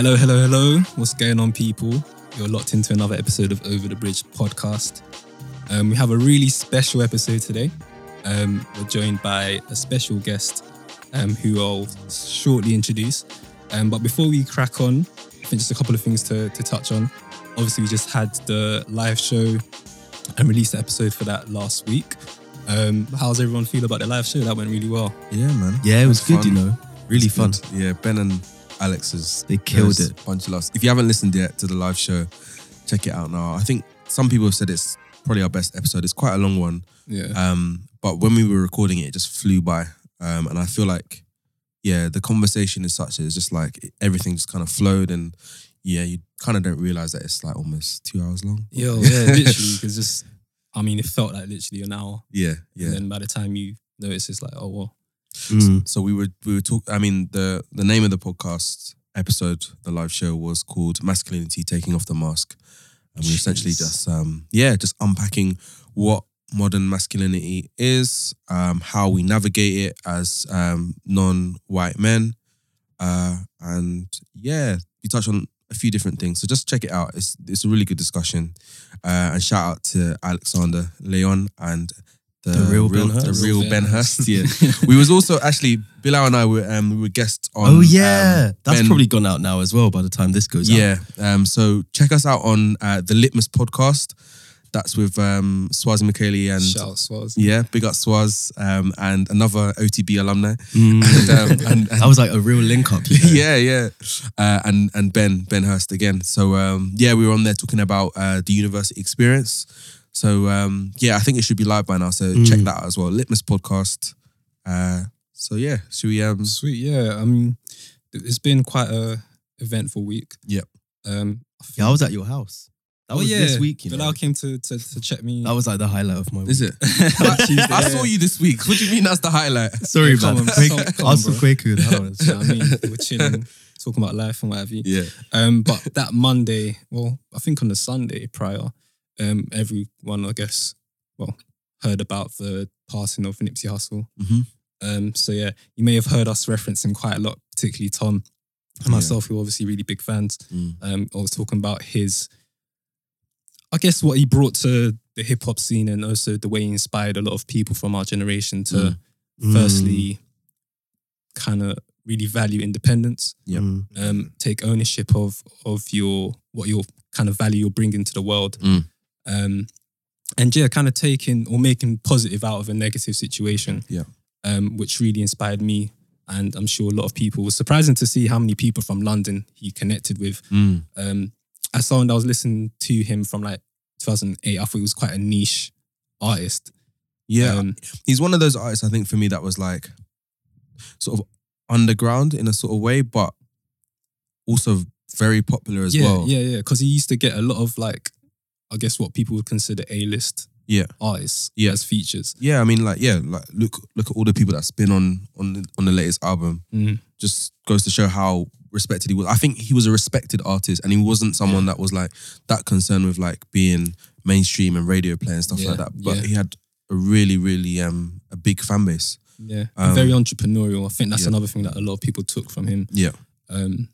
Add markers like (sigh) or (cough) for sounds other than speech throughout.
Hello, hello, hello. What's going on, people? You're locked into another episode of Over the Bridge podcast. Um, we have a really special episode today. Um, we're joined by a special guest um, who I'll shortly introduce. Um, but before we crack on, I think just a couple of things to, to touch on. Obviously, we just had the live show and released the episode for that last week. Um, how's everyone feel about the live show? That went really well. Yeah, man. Yeah, it was That's good, you know. Really It's fun. good. Yeah, Ben and Alex's They killed it. a Bunch of laughs. If you haven't listened yet to the live show, check it out now. I think some people have said it's probably our best episode. It's quite a long one. Yeah. Um, but when we were recording it, it just flew by. Um, and I feel like, yeah, the conversation is such. It's just like everything just kind of flowed, and yeah, you kind of don't realize that it's like almost two hours long. Yo, yeah, (laughs) literally, because just, I mean, it felt like literally an hour. Yeah, And yeah. then by the time you notice, it's like, oh, well. Mm. So we were we were talk. I mean, the the name of the podcast episode, the live show, was called "Masculinity: Taking Off the Mask," and we essentially just um yeah, just unpacking what modern masculinity is, um, how we navigate it as um non-white men, uh, and yeah, we touch on a few different things. So just check it out. It's it's a really good discussion, uh, and shout out to Alexander Leon and. The, The real Ben the Hurst. real Real Ben Ben Hurst, yeah. (laughs) we was also actually Bilal and I were um we were guests on. oh yeah, um, that's Ben- probably gone out now as well. By the time this goes out, yeah. Um, so check us out on uh, the Litmus podcast. That's with um Swaz Michaeli and Shout out Swaz. yeah, big up Swaz um and another OTB alumni. Mm. And, um, and, and (laughs) that was like a real link up. You know? yeah, yeah, uh, and and Ben Ben Hurst again. So um, yeah, we were on there talking about uh, the university experience. So um, yeah, I think it should be live by now. So check Mm. that out as well. Litmus podcast. Uh, so yeah, should we um Sweet, yeah. I mean, it's been quite a eventful week. Yep. Um, Yeah, I was at your house. That oh, was yeah. this week. You know? Came to, to to check me. That was like the highlight of my week. Is it? (laughs) Tuesday, I yeah. saw you this week. What do you mean that's the highlight? (laughs) Sorry, Yeah, come man. on, Quake- come- come I was on, for bro. Quaker in the house. (laughs) You know what I mean, we're chilling, talking about life and what have you. Yeah. Um, but that Monday, well, I think on the Sunday prior, um, everyone, I guess, well, heard about the passing of Nipsey Hussle. Mhm. Um, so yeah, you may have heard us reference him quite a lot, particularly Tom and Yeah. myself, who are obviously really big fans. Mm. Um, I was talking about his, I guess, what he brought to the hip hop scene, and also the way he inspired a lot of people from our generation to, Mm. Mm. firstly, kind of really value independence Yep. Mm. um, take ownership of of your what your kind of value you're bringing to the world, Mm. Um, and yeah, kind of taking or making positive out of a negative situation. Yeah. um, which really inspired me, and I'm sure a lot of people. It was surprising to see how many people from London he connected with. Mm. Um, as someone that was listening to him from like 2008, I thought he was quite a niche artist. Yeah. Um, He's one of those artists, I think, for me, that was like sort of underground in a sort of way, but also very popular as yeah, well. yeah, yeah. Because he used to get a lot of like, I guess what people would consider A-list Yeah. artists Yeah. as features. Yeah, I mean, like, yeah, like look, look at all the people that's been on on the, on the latest album. Mm. Just goes to show how respected he was. I think he was a respected artist, and he wasn't someone that was like that concerned with like being mainstream and radio play and stuff Yeah, like that. But yeah. he had a really, really um a big fan base. Yeah, Um, very entrepreneurial. I think that's yeah. another thing that a lot of people took from him. Yeah, Um,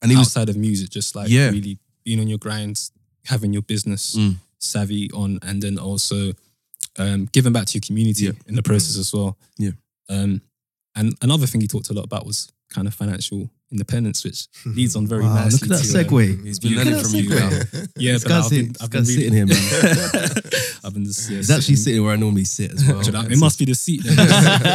and he was outside of music, just like Yeah. really being on your grinds, having your business Mm. savvy on, and then also um, giving back to your community Yeah. in the process as well. Yeah. Um, and another thing he talked a lot about was kind of financial independence, which leads on very (laughs) Wow, nicely. look at that to, um, segue. he's been learning from you. Now. yeah, This but I've been, I've been sitting here, man. (laughs) (laughs) I've been just yeah, He's actually sitting where I normally sit as well. Do you know, it must be the seat then,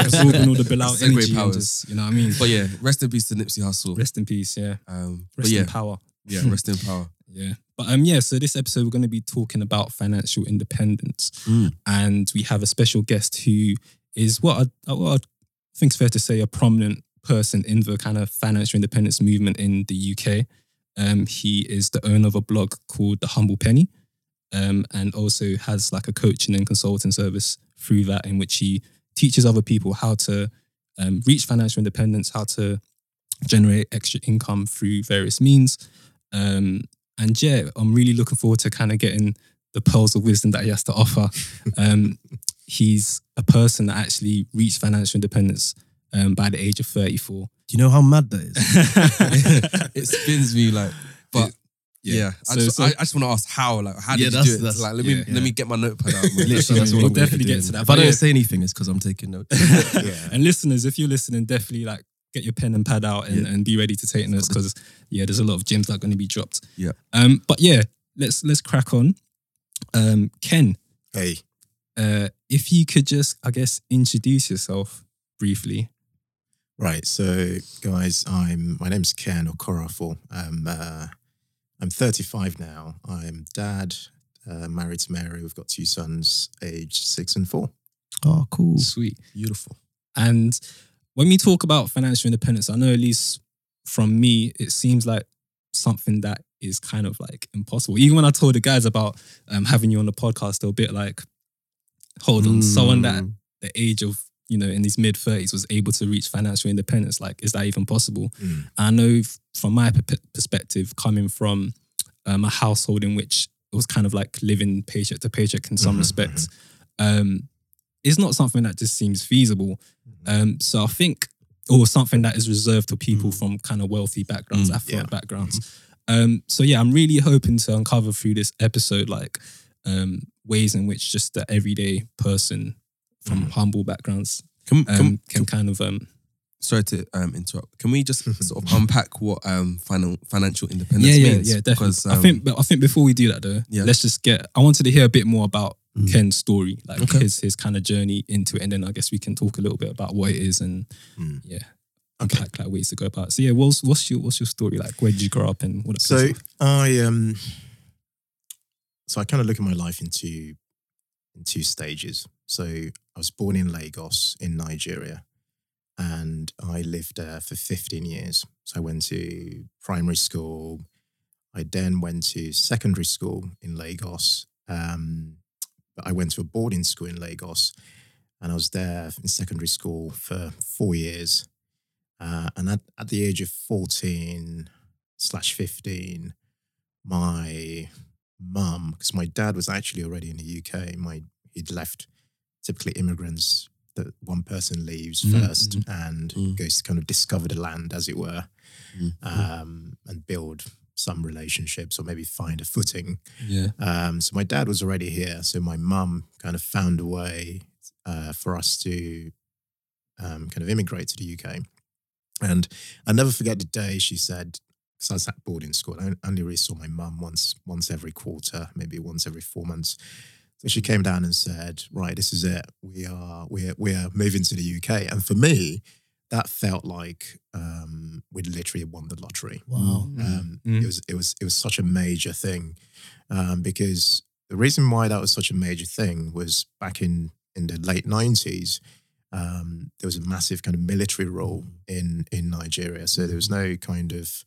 absorbing all the Bilal segue energy powers. just, you know what I mean? But yeah, rest in peace to Nipsey Hussle. Rest in peace, yeah. Um, Rest yeah, in power. yeah, rest in power. Yeah. But um yeah, so this episode we're going to be talking about financial independence. Mm. And we have a special guest who is what I, what I think is fair to say a prominent person in the kind of financial independence movement in the UK. Um, he is the owner of a blog called The Humble Penny, um, and also has like a coaching and consulting service through that, in which he teaches other people how to um, reach financial independence, how to generate extra income through various means. Um, and yeah, I'm really looking forward to kind of getting the pearls of wisdom that he has to offer. (laughs) Um, he's a person that actually reached financial independence um, by the age of 34. Do you know how mad that is? (laughs) (laughs) it spins me like, but yeah, I, So- just, so- I, I just want to ask how, like, how Yeah, did you do it? that's- like, let me yeah, let me get my notepad out. Literally, that's what we'll definitely get to that. If I don't yeah. say anything, it's because I'm taking notes. yeah. And listeners, if you're listening, definitely like get your pen and pad out and, Yeah. and be ready to take notes because yeah, there's a lot of gems that are going to be dropped. Yeah. Um, but yeah, let's let's crack on. Um, Ken, Hey, uh, if you could just, I guess, introduce yourself briefly. right. So, guys, I'm my name's Ken Okoroafor. I'm uh, I'm 35 now. I'm dad, uh, married to Mary. We've got two sons, aged six and four. Oh, cool. Sweet. Beautiful. And when we talk about financial independence, I know at least from me, it seems like something that is kind of like impossible. Even when I told the guys about um, having you on the podcast, they're a bit like, hold on, someone that Mm. the age of, you know, in his mid 30s was able to reach financial independence, like, is that even possible? Mm. I know from my p- perspective, coming from um, a household in which it was kind of like living paycheck to paycheck in some Mhm, respects, um, it's not something that just seems feasible. Um, so I think, or something that is reserved to people Mm. from kind of wealthy backgrounds, Mm, affluent yeah. backgrounds. Um, so yeah, I'm really hoping to uncover through this episode like um, ways in which just the everyday person from Mm. humble backgrounds Can, um, can, can kind of um, sorry to um, interrupt. Can we just (laughs) sort of unpack what um, final, financial independence yeah, yeah, means? yeah, definitely. Because, I think, I think before we do that though, Yeah. let's just get. I wanted to hear a bit more about Mm. Ken's story, like Okay. his his kind of journey into it, and then I guess we can talk a little bit about what it is and Mm. yeah, Okay. unpack like ways to go about. it. So yeah, what's what's your what's your story like? Where did you grow up and what? So I um, so I kind of look at my life in two in two stages. So I was born in Lagos in Nigeria, and I lived there for 15 years. So I went to primary school. I then went to secondary school in Lagos. Um, but I went to a boarding school in Lagos, and I was there in secondary school for four years. Uh, and at, at the age of 14 slash 15, my mum, because my dad was actually already in the UK, my he'd left typically immigrants that one person leaves Mhm, 1st and Mm. goes to kind of discover the land, as it were, Mm. um, and build some relationships or maybe find a footing. yeah, Um, so my dad was already here. So my mum kind of found a way uh, for us to um, kind of immigrate to the UK. And I never forget the day she said, because I was at boarding school, I only really saw my mum once, once every quarter, maybe once every four months. So she came down and said, "Right, this is it. We are we're we're moving to the UK." And for me, that felt like um, we'd literally won the lottery. Wow. Um, Mm. It was it was it was such a major thing um, because the reason why that was such a major thing was back in in the late nineties. Um, there was a massive kind of military rule in in Nigeria, so there was no kind of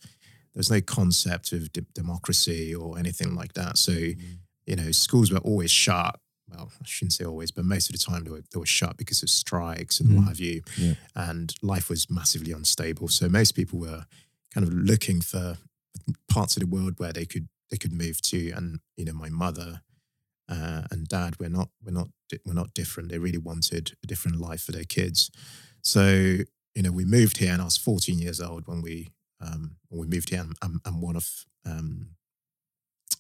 there was no concept of de- democracy or anything like that. So you know, schools were always shut. Well, I shouldn't say always, but most of the time they were, they were shut because of strikes and Mm. what have you. Yeah. And life was massively unstable. So most people were kind of looking for parts of the world where they could they could move to. And you know, my mother uh, and dad were not were not were not different. They really wanted a different life for their kids. So you know, we moved here, and I was 14 years old when we um, when we moved here. I'm, I'm, I'm one of um,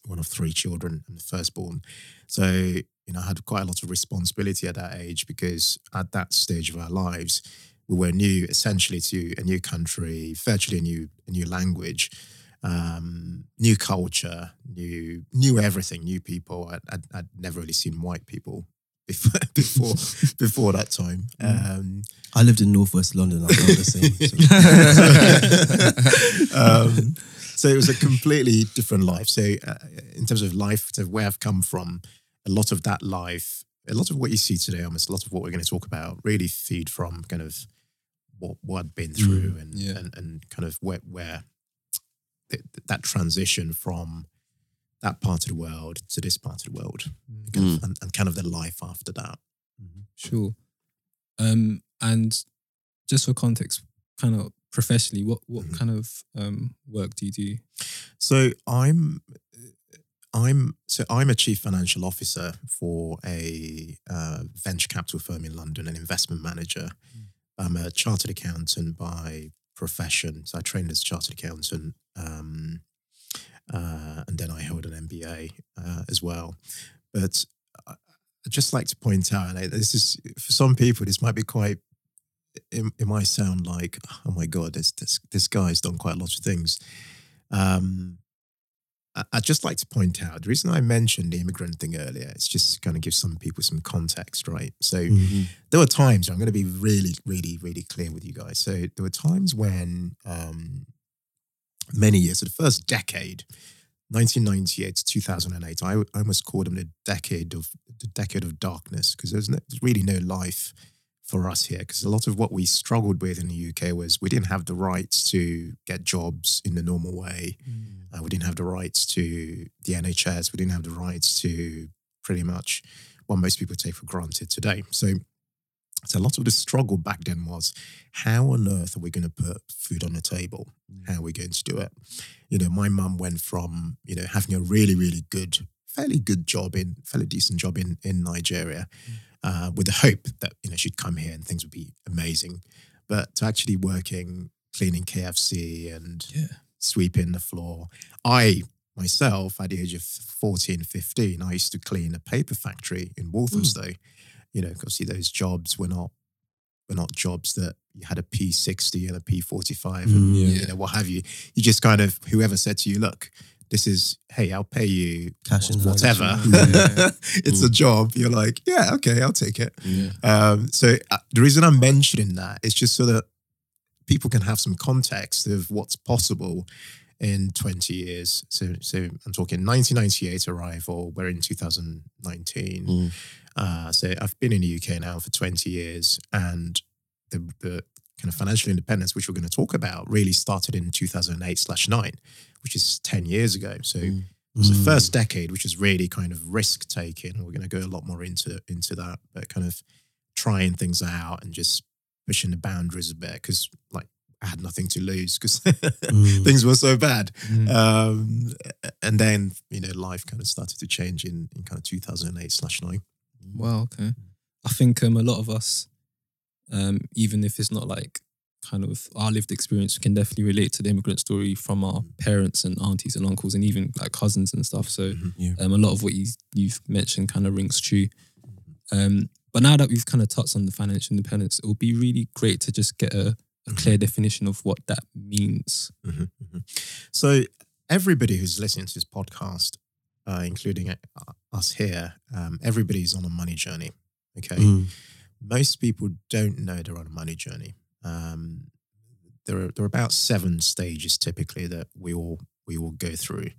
one of three children and the firstborn. So, you know, I had quite a lot of responsibility at that age because at that stage of our lives, we were new essentially to a new country, virtually a new a new language, um, new culture, new new everything, new people. I'd, I'd never really seen white people before (laughs) before, before that time. Um, I lived in northwest London. I felt the same. (laughs) so- (laughs) um, so it was a completely different life. So uh, in terms of life, to where I've come from, a lot of that life, a lot of what you see today, almost a lot of what we're going to talk about, really feed from kind of what what I'd been through and, yeah. and and kind of where where th- that transition from that part of the world to this part of the world, kind of- and, and kind of the life after that. Sure. Um, and just for context, kind of professionally, what what Mhm. kind of um work do you do? So I'm I'm so I'm a chief financial officer for a uh, venture capital firm in London, an investment manager. I'm a chartered accountant by profession. So I trained as a chartered accountant, um, uh, and then I held an MBA uh, as well. But I- I'd just like to point out, and I- this is for some people, this might be quite. It, it might sound like, oh my god, this this this guy's done quite a lot of things. Um, I- I'd just like to point out the reason I mentioned the immigrant thing earlier. It's just to kind of give some people some context, right? So Mm-hmm. there were times I'm going to be really, really, really clear with you guys. So there were times when um, many years, so the first decade, 1998 to 2008, I, I almost called them the decade of the decade of darkness because there's, no, there's really no life for us here. Because a lot of what we struggled with in the UK was we didn't have the rights to get jobs in the normal way. Uh, we didn't have the rights to the NHS. We didn't have the rights to pretty much what most people take for granted today. So, so a lot of the struggle back then was how on earth are we going to put food on the table? Mm. How are we going to do it? You know, my mum went from, you know, having a really, really good, fairly good job in, fairly decent job in, in Nigeria mm. uh, with the hope that, you know, she'd come here and things would be amazing. But to actually working, cleaning KFC and Yeah. sweeping the floor. I myself, at the age of 14, 15, I used to clean a paper factory in mm. Walthamstow. You know, obviously those jobs were not were not jobs that you had a P60 and a P45 and Mm, you know what have you. You just kind of whoever said to you, look, this is hey, I'll pay you Cash whatever. (laughs) Yeah. it's a job. You're like, yeah, okay, I'll take it. Yeah. Um, so uh, the reason I'm mentioning that is just so that people can have some context of what's possible in 20 years. So, so I'm talking 1998 arrival. We're in 2019. Mm. Uh, so I've been in the UK now for 20 years, and the the kind of financial independence, which we're going to talk about, really started in 2008 slash nine, which is 10 years ago. So Mm. it was the Mm. first decade, which is really kind of risk taking. We're going to go a lot more into into that, but kind of trying things out and just pushing the boundaries a bit because, like, I had nothing to lose because (laughs) Mm. things were so bad. Mm. Um, and then you know, life kind of started to change in in kind of 2008 slash nine. Wow. Okay. I think um, a lot of us, um, even if it's not like kind of our lived experience, we can definitely relate to the immigrant story from our parents and aunties and uncles and even like cousins and stuff. So Mhm. Yeah. um, a lot of what you, you've mentioned kind of rings true. Um, but now that we've kind of touched on the financial independence, it would be really great to just get a, a clear definition of what that means. Mhm, mhm. So everybody who's listening to this podcast, uh, including uh, us here, um, everybody's on a money journey. Okay, Mm. most people don't know they're on a money journey. Um, there are there are about seven stages typically that we all we all go through,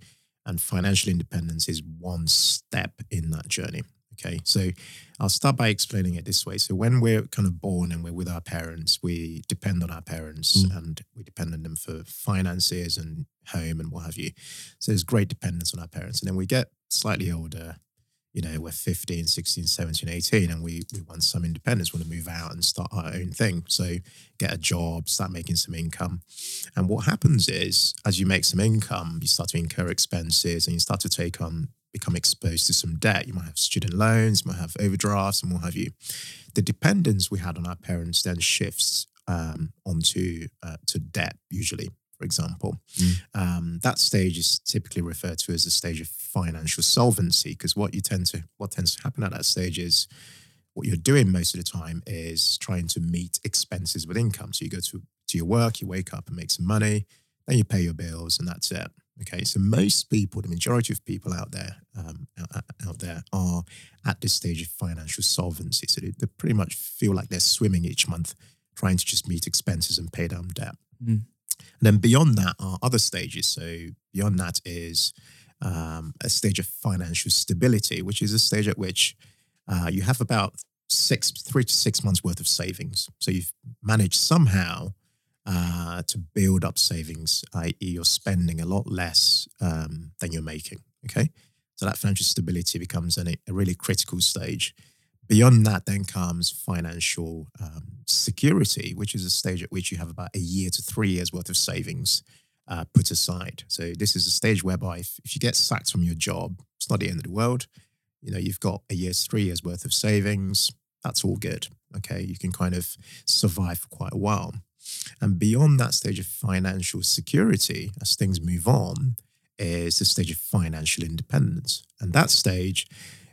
and financial independence is one step in that journey. Okay, so I'll start by explaining it this way. So when we're kind of born and we're with our parents, we depend on our parents Mm. and we depend on them for finances and home and what have you. So there's great dependence on our parents. And then we get slightly older, you know, we're 15, 16, 17, 18, and we, we want some independence, want to move out and start our own thing. So get a job, start making some income. And what happens is, as you make some income, you start to incur expenses and you start to take on, become exposed to some debt. You might have student loans, you might have overdrafts, and what have you. The dependence we had on our parents then shifts um, onto uh, to debt, usually, for example. Um, that stage is typically referred to as a stage of financial solvency because what you tend to what tends to happen at that stage is what you're doing most of the time is trying to meet expenses with income. So you go to to your work, you wake up and make some money, then you pay your bills, and that's it. Okay, so most people, the majority of people out there, um, out, out there, are at this stage of financial solvency. So they, they pretty much feel like they're swimming each month, trying to just meet expenses and pay down debt. Mm. And then beyond that are other stages. So beyond that is um, a stage of financial stability, which is a stage at which uh, you have about six, three to six months worth of savings. So you've managed somehow uh, to build up savings, i.e., you're spending a lot less um, than you're making. Okay, so that financial stability becomes an, a really critical stage. Beyond that, then comes financial um, security, which is a stage at which you have about a year to three years worth of savings uh, put aside. So this is a stage whereby if, if you get sacked from your job, it's not the end of the world. You know, you've got a year's, three years worth of savings. that's all good. Okay, you can kind of survive for quite a while. And beyond that stage of financial security, as things move on, is the stage of financial independence. And that stage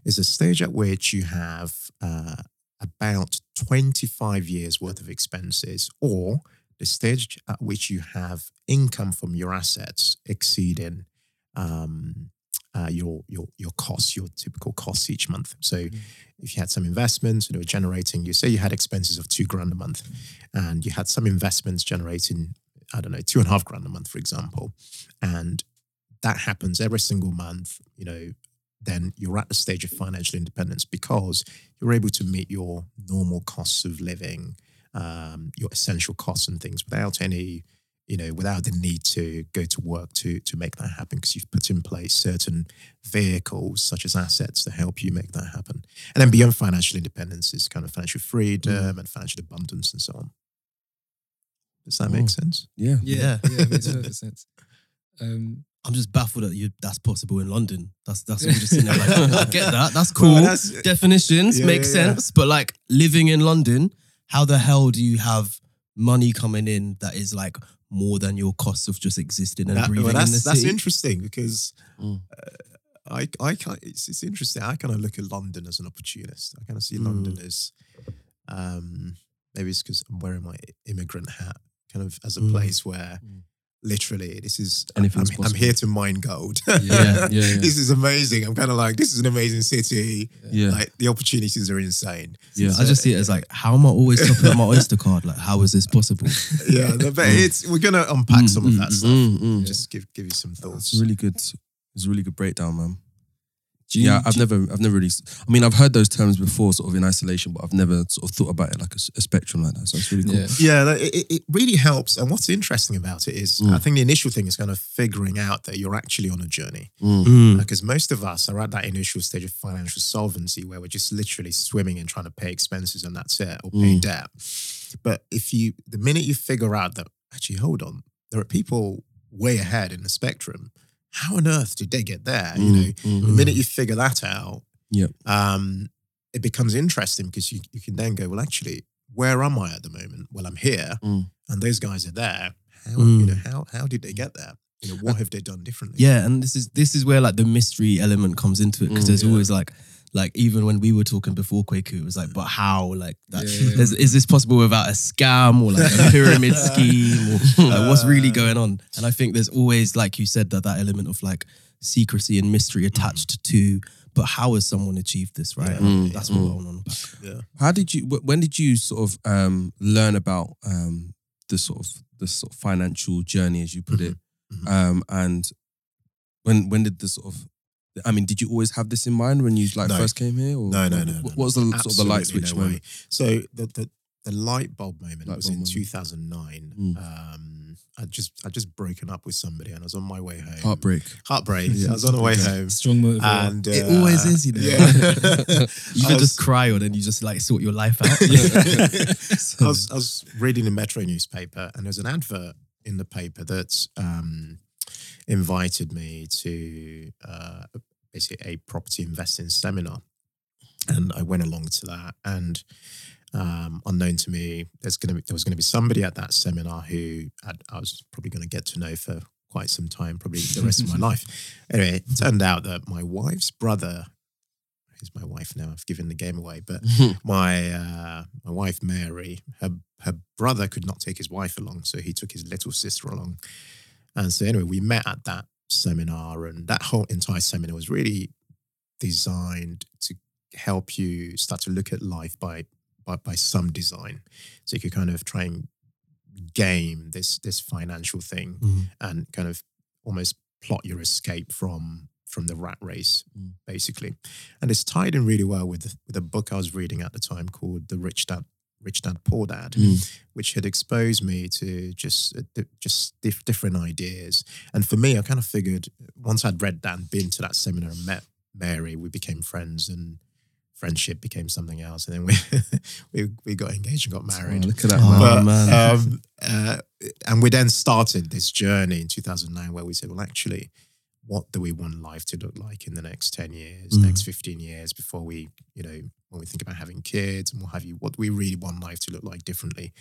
is a stage at which you have uh, about 25 years worth of expenses, or the stage at which you have income from your assets exceeding um, uh, your your your costs, your typical costs each month. So, if you had some investments that were generating, you say you had expenses of two grand a month, and you had some investments generating, I don't know, two and a half grand a month, for example, and that happens every single month. You know, then you're at the stage of financial independence because you're able to meet your normal costs of living, um, your essential costs and things without any you know, without the need to go to work to to make that happen, because you've put in place certain vehicles such as assets to help you make that happen. And then beyond financial independence is kind of financial freedom and financial abundance and so on. Does that make Oh. sense? Yeah. Yeah, yeah, it makes perfect (laughs) sense. Um, I'm just baffled that you that's possible in London. That's that's what I'm just (laughs) sitting there like I get that. That's cool. Well, that's- Definitions Yeah, make yeah, yeah. sense, but like living in London, how the hell do you have money coming in that is like more than your costs of just existing and That- breathing well, that's in the that's city? interesting because Mm. uh, I I kind it's, it's interesting. I kind of look at London as an opportunist. I kind of see Mm. London as um, maybe it's because I'm wearing my immigrant hat, kind of as a Mm. place where. Mm. Literally, this is. I'm, I'm here to mine gold. Yeah, yeah, yeah. (laughs) this is amazing. I'm kind of like, this is an amazing city. Yeah. Like the opportunities are insane. Yeah. I just see it as like, how am I always topping up my Oyster card? Like, how is this possible? (laughs) Yeah, no, but it's we're gonna unpack some of that stuff. Mm, mm. Just give give you some thoughts. It's really good. It's a really good breakdown, man. Do you- yeah, I've never, I've never really. I mean, I've heard those terms before, sort of in isolation, but I've never sort of thought about it like a spectrum like that. So it's really cool. Yeah. Yeah, that- it, it- it really helps. And what's interesting about it is, Mm. I think the initial thing is kind of figuring out that you're actually on a journey. Mm. Mm. Because most of us are at that initial stage of financial solvency where we're just literally swimming and trying to pay expenses and that's it, or pay Mm. debt. But if you, the minute you figure out that, actually, hold on, there are people way ahead in the spectrum. How on earth did they get there? You know, Mm, the mm. minute you figure that out, Yep. um, it becomes interesting because you, you can then go, well, actually, where am I at the moment? Well, I'm here, Mm. and those guys are there. How Mm. you know how how did they get there? You know, what have they done differently? Yeah, and this is this is where like the mystery element comes into it because Mm, there's yeah. always like like even when we were talking before Quaku, it was like, but how? Like that Yeah. (laughs) is, is this possible without a scam or like a pyramid (laughs) scheme or like what's really going on? And I think there's always, like you said, that that element of like secrecy and mystery attached to. But how has someone achieved this? Right, Yeah. And that's what Mm. we're on unpack. yeah. How did you? When did you sort of um, learn about um, the sort of the sort of financial journey, as you put it? Mhm. Um, and when when did the sort of I mean, did you always have this in mind when you like No. first came here? Or No, no, no, What, no, what was the sort of the light switch no way. moment? So the the the light bulb moment Light was bulb in moment. 2009. Mm. Um, I just I just broken up with somebody, and I was on my way home. Heartbreak. Heartbreak. Yeah. (laughs) I was on the way Okay. home, strong motivator. and uh, It always is, you know. Yeah. (laughs) You I can was- just cry or then you just like sort your life out. (laughs) I was I was reading the Metro newspaper, and there's an advert in the paper that um, invited me to uh, basically a property investing seminar, and I went along to that. And um, unknown to me, there's gonna be, there was going to be somebody at that seminar who I'd, I was probably going to get to know for quite some time, probably the rest of my (laughs) life. Anyway, it turned out that my wife's brother. Who's my wife now? I've given the game away, but (laughs) my uh, my wife Mary, her her brother could not take his wife along, so he took his little sister along. And so anyway, we met at that seminar, and that whole entire seminar was really designed to help you start to look at life by by, by some design, so you could kind of try and game this this financial thing Mhm. and kind of almost plot your escape from from the rat race, Mm. basically. And it's tied in really well with with a book I was reading at the time called The Rich Dad Rich Dad Poor Dad, Mm. which had exposed me to just uh, just dif- different ideas. And for me, I kind of figured once I'd read that and been to that seminar and met Mary, we became friends and friendship became something else. And then we (laughs) we, we got engaged and got married. Oh, look at that, Oh, man. But. Um, uh, and we then started this journey in 2009 where we said, well, actually, what do we want life to look like in the next 10 years, Mm. next 15 years before we, you know, when we think about having kids and what have you, what do we really want life to look like differently?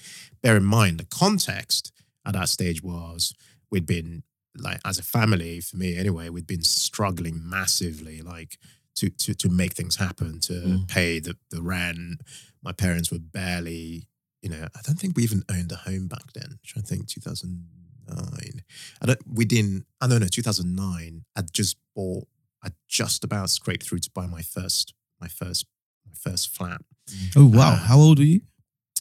Bear in mind the context at that stage was we'd been like as a family, for me anyway, we'd been struggling massively, like to to to make things happen, to Mm. pay the, the rent. My parents were barely, you know, I don't think we even owned a home back then. Should I'm trying to think 2009. I don't we didn't I don't know, 2009. I'd just bought I just about scraped through to buy my first my first my first flat. Oh wow! Uh, How old are you?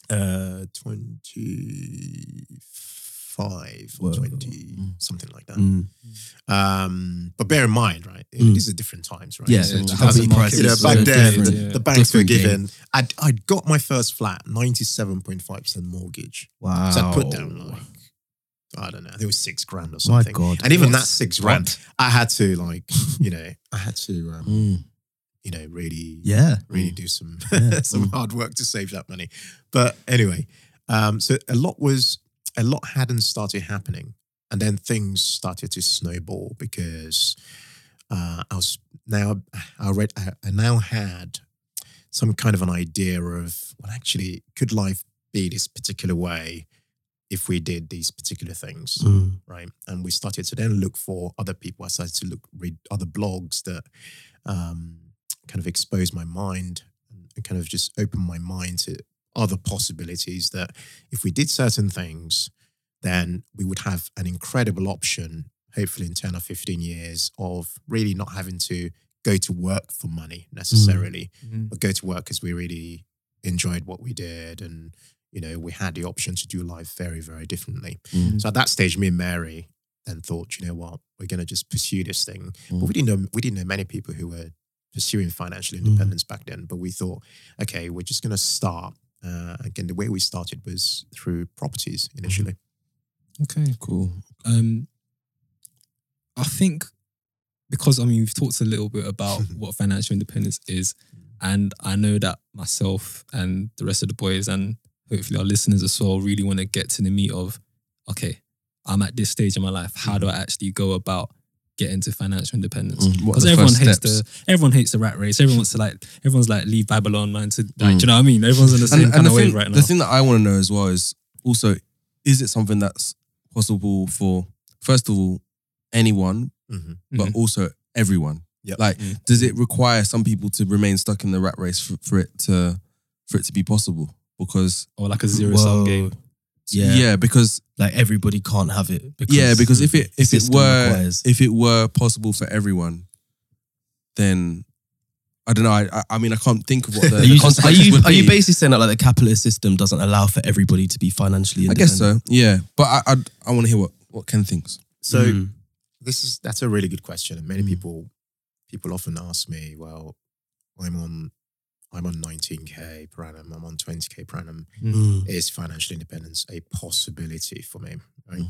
Uh 25 or Whoa. 20, Mm. something like that. Mm. Um, but bear in mind, right? Mm. These are different times, right? Yeah, So the 2000 you know, back then, the, yeah. the banks were Different game. given. I'd, I'd got my first flat, 97.5% mortgage. Wow. So I'd put down like, I don't know, I think it was six grand or something. My. God. And even that six grand, I had to like, (laughs) you know, I had to, um, Mm. you know, really, Yeah. really do some (laughs) Yeah. some Mm. hard work to save that money. But anyway, um, so a lot was a lot hadn't started happening, and then things started to snowball because uh, I was now I read I, I now had some kind of an idea of well, actually, could life be this particular way if we did these particular things? Mm. right? And we started to then look for other people. I started to look read other blogs that um, kind of expose my mind and kind of just open my mind to other possibilities. That if we did certain things, then we would have an incredible option. Hopefully, in ten or fifteen years, of really not having to go to work for money necessarily, Mm. but go to work because we really enjoyed what we did and you know we had the option to do life very very differently Mm. so at that stage, me and Mary then thought, you know what, we're going to just pursue this thing. Mm. But we didn't know we didn't know many people who were pursuing financial Mm. independence back then. But we thought, okay, we're just going to start. Uh, again, the way we started was through properties initially. Okay. Cool. Um, I think because I mean we've talked a little bit about (laughs) what financial independence is, and I know that myself and the rest of the boys and hopefully our listeners as well really want to get to the meat of, okay, I'm at this stage in my life. How do I actually go about getting to financial independence? Mm. What are Because the everyone hates steps? the everyone hates the rat race. Everyone wants to like everyone's like leave Babylon, man. To like, Mm. do you know what I mean? Everyone's in the same and, kind and of the, wave thing, right now. the thing that I want to know as well is also, is it something that's possible for, first of all, anyone, Mhm. but Mhm. also everyone? Yep. Like, Mm. does it require some people to remain stuck in the rat race for, for it to for it to be possible? Because or like a zero sum game. Yeah. yeah, because Like everybody can't have it. Because yeah, because if it if it were requires- if it were possible for everyone, then I don't know. I I, I mean, I can't think of what (laughs) the, Are you, the just, are, you, would are you basically saying that like the capitalist system doesn't allow for everybody to be financially I guess so. Yeah, but I I, I want to hear what what Ken thinks. So Mm. this is that's a really good question, and many Mm. people people often ask me, well, I'm on I'm on 19k per annum. I'm on 20k per annum. Mm. is financial independence a possibility for me? Right.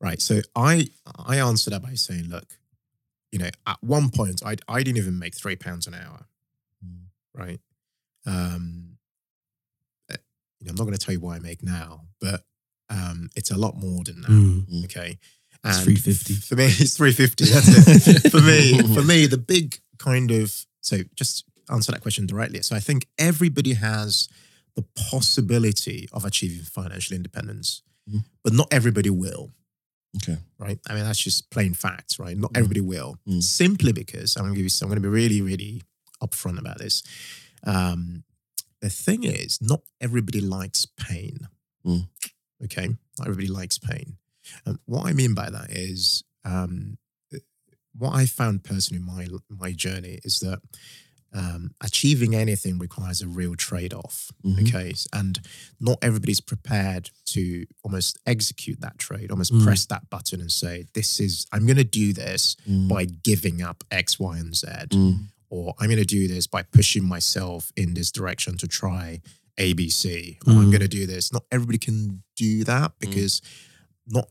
Right. So I I answered that by saying, look, you know, at one point I I didn't even make three pounds an hour. Mm. Right. Um uh, you know, I'm not going to tell you what I make now, but um it's a lot more than that. Mm. Okay. It's 350. For me, (laughs) it's 350. That's it. for me, for me, (laughs) the big kind of so just answer that question directly. So I think everybody has the possibility of achieving financial independence, Mhm. but not everybody will. Okay. Right. I mean, that's just plain facts, right? Not Mm. everybody will. Mm. Simply because I'm gonna give you I'm gonna be really, really upfront about this. Um, the thing is, not everybody likes pain. Mm. Okay. Not everybody likes pain. And what I mean by that is um, what I found personally in my my journey is that um, achieving anything requires a real trade off. Mhm. Okay, and not everybody's prepared to almost execute that trade, almost Mm. press that button and say, "This is I'm going to do this Mm. by giving up X, Y, and Z." Mm. or I'm going to do this by pushing myself in this direction to try ABC, or I'm Mm. going to do this. Not everybody can do that because not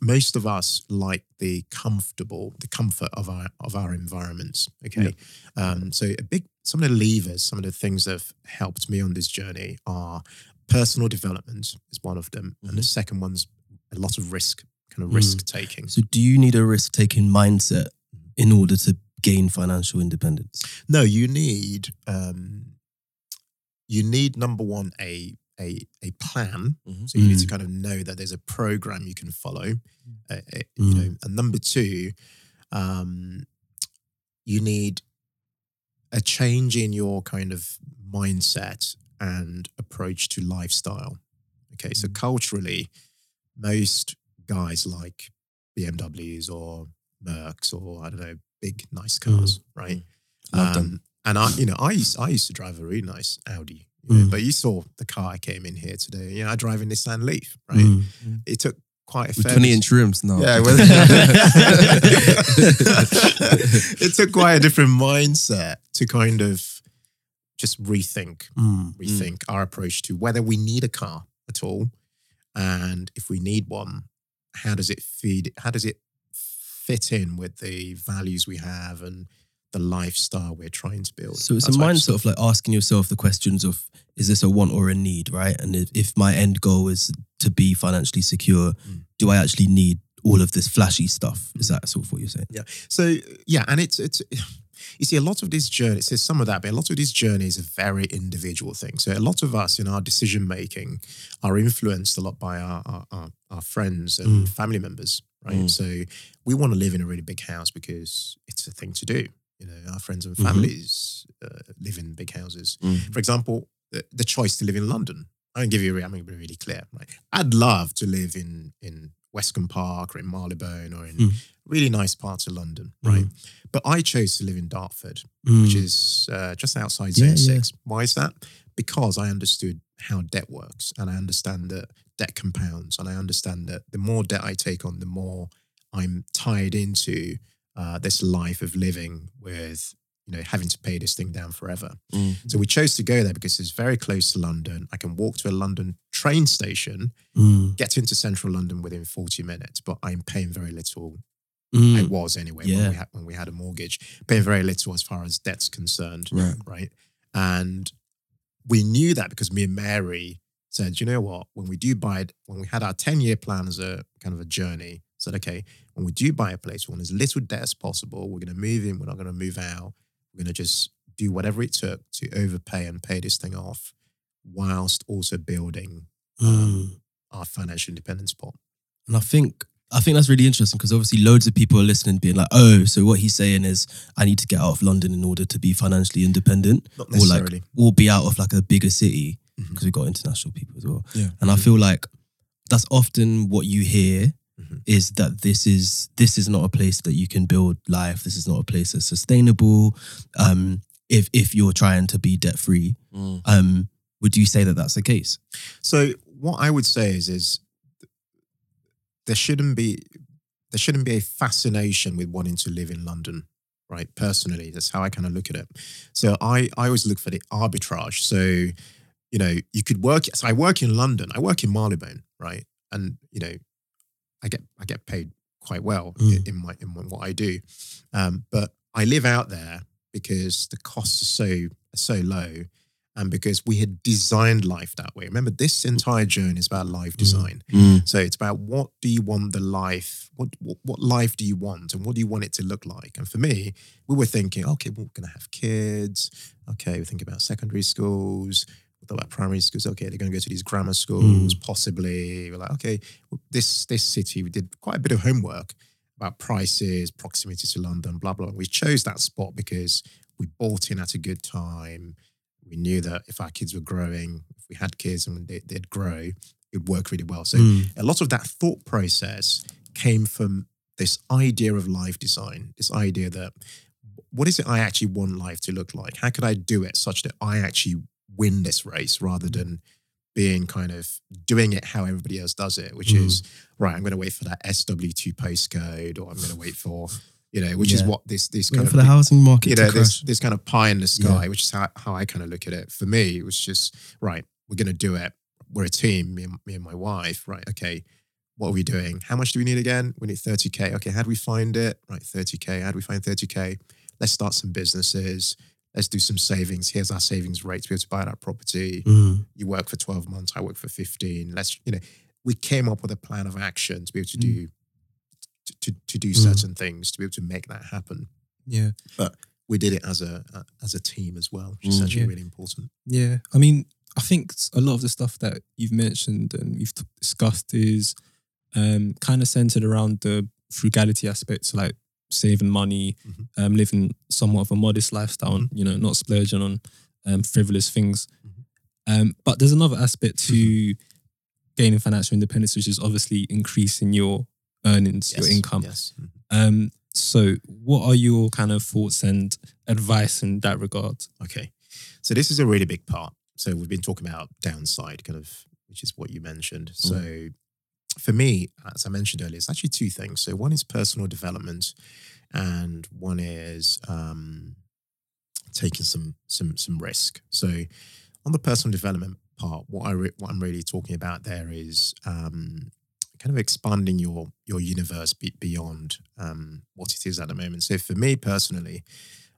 most of us like the comfortable, the comfort of our of our environments. Okay, um, so a big some of the levers, some of the things that have helped me on this journey are personal development is one of them, and the second one's a lot of risk, kind of Mm. risk taking. So do you need a risk taking mindset in order to gain financial independence? No, you need um, you need number one a a a plan. Mhm. So you need to Mm. kind of know that there's a program you can follow. Uh, uh, Mm. You know, and number two, um, you need a change in your kind of mindset and approach to lifestyle. Okay, so culturally, most guys like BMWs or Mercs or I don't know, big nice cars, right? Love them. Um, and I, you know, I used I used to drive a really nice Audi, you know, Mm. but you saw the car I came in here today. You know, I drive a Nissan Leaf, right? Mm. It took quite a With fair 20 inch rims now. yeah, (laughs) well, (laughs) it took quite a different mindset to kind of just rethink, Mm. rethink our approach to whether we need a car at all, and if we need one, how does it feed? How does it fit in with the values we have and the lifestyle we're trying to build? So it's That's a mindset of like asking yourself the questions of is this a want or a need, right? And if, if my end goal is to be financially secure, Mm. do I actually need all of this flashy stuff? Is that sort of what you're saying? Yeah. So yeah, and it's it's you see a lot of these journeys. There's some of that, but a lot of these journeys are very individual things. So a lot of us in our decision making are influenced a lot by our our, our, our friends and Mm. family members, right? Mm. So we want to live in a really big house because it's a thing to do. You know, our friends and Mhm. families uh, live in big houses. Mm. For example, the, the choice to live in London. I'm gonna give you. I'm gonna be really clear. Right? I'd love to live in in Westcombe Park or in Marylebone or in Mm. really nice parts of London, right? But I chose to live in Dartford, Mm. which is uh, just outside Yeah, Zone yeah. Six. Why is that? Because I understood how debt works, and I understand that debt compounds, and I understand that the more debt I take on, the more I'm tied into uh, this life of living with you know having to pay this thing down forever. Mm. So we chose to go there because it's very close to London. I can walk to a London train station, Mm. get into central London within 40 minutes, but I'm paying very little. Mm. I was anyway Yeah. when, we had, when we had a mortgage, paying very little as far as debt's concerned. Right. Right. And we knew that because me and Mary said, you know what, when we do buy it, when we had our 10 year plan as a kind of a journey, said, okay, when we do buy a place, we want as little debt as possible. We're going to move in. We're not going to move out. We're going to just do whatever it took to overpay and pay this thing off whilst also building Mm. um, our financial independence pot. And I think I think that's really interesting because obviously loads of people are listening, being like, "Oh, so what he's saying is I need to get out of London in order to be financially independent, Not or like, or be out of like a bigger city because we've got international people as well." Yeah. And I feel like that's often what you hear Mhm. is that this is this is not a place that you can build life. This is not a place that's sustainable. Um, if if you're trying to be debt free, Mm. um, would you say that that's the case? So what I would say is is there shouldn't be there shouldn't be a fascination with wanting to live in London, right? Personally, that's how I kind of look at it. So I I always look for the arbitrage. So you know, you could work. So I work in London. I work in Marylebone, right? And you know, I get I get paid quite well Mm. in, in my in what I do, um, but I live out there because the costs are so so low, and because we had designed life that way. Remember, this entire journey is about life design. Mm. So it's about what do you want the life, what, what what life do you want, and what do you want it to look like? And for me, we were thinking, okay, we're going to have kids. Okay, we're thinking about secondary schools. Thought about primary schools. Okay, they're going to go to these grammar schools, possibly. We're like, okay, this this city. We did quite a bit of homework about prices, proximity to London, blah blah. We chose that spot because we bought in at a good time. We knew that if our kids were growing, if we had kids and they, they'd grow, it would work really well. So Mm. a lot of that thought process came from this idea of life design, this idea that what is it I actually want life to look like? How could I do it such that I actually win this race rather than being kind of doing it how everybody else does it, which Mm. is right, I'm going to wait for that SW2 postcode or I'm going to wait for, you know, which is what this, this Wait kind for of the housing market you know, this this kind of pie in the sky, which is how, how I kind of look at it. For me, it was just right. We're going to do it. We're a team. Me and, me and my wife. Right. Okay. What are we doing? How much do we need again? We need thirty k. Okay. How do we find it? Right. Thirty k. How do we find thirty k? Let's start some businesses. Let's do some savings. Here's our savings rate to be able to buy that property. Mm. You work for twelve months. I work for fifteen. Let's you know. We came up with a plan of action to be able to Mm. do to, to do Mm. certain things to be able to make that happen. Yeah. But we did it as a as a team as well, which is Mm. actually Yeah. really important. Yeah, I mean, I think a lot of the stuff that you've mentioned and we've t- discussed is um, kind of centered around the frugality aspects, like saving money, Mhm. um, living somewhat of a modest lifestyle, you know, not splurging on um, frivolous things. Mhm. Um, but there's another aspect to gaining financial independence, which is obviously increasing your earnings, your Yes, income. Yes. Mhm. Um, so, what are your kind of thoughts and advice in that regard? Okay. So this is a really big part. So we've been talking about downside, kind of, which is what you mentioned. So for me, as I mentioned earlier, it's actually two things. So one is personal development, and one is um, taking some some some risk. So on the personal development part, what I re- what I'm really talking about there is um, kind of expanding your your universe be- beyond um, what it is at the moment. So for me personally,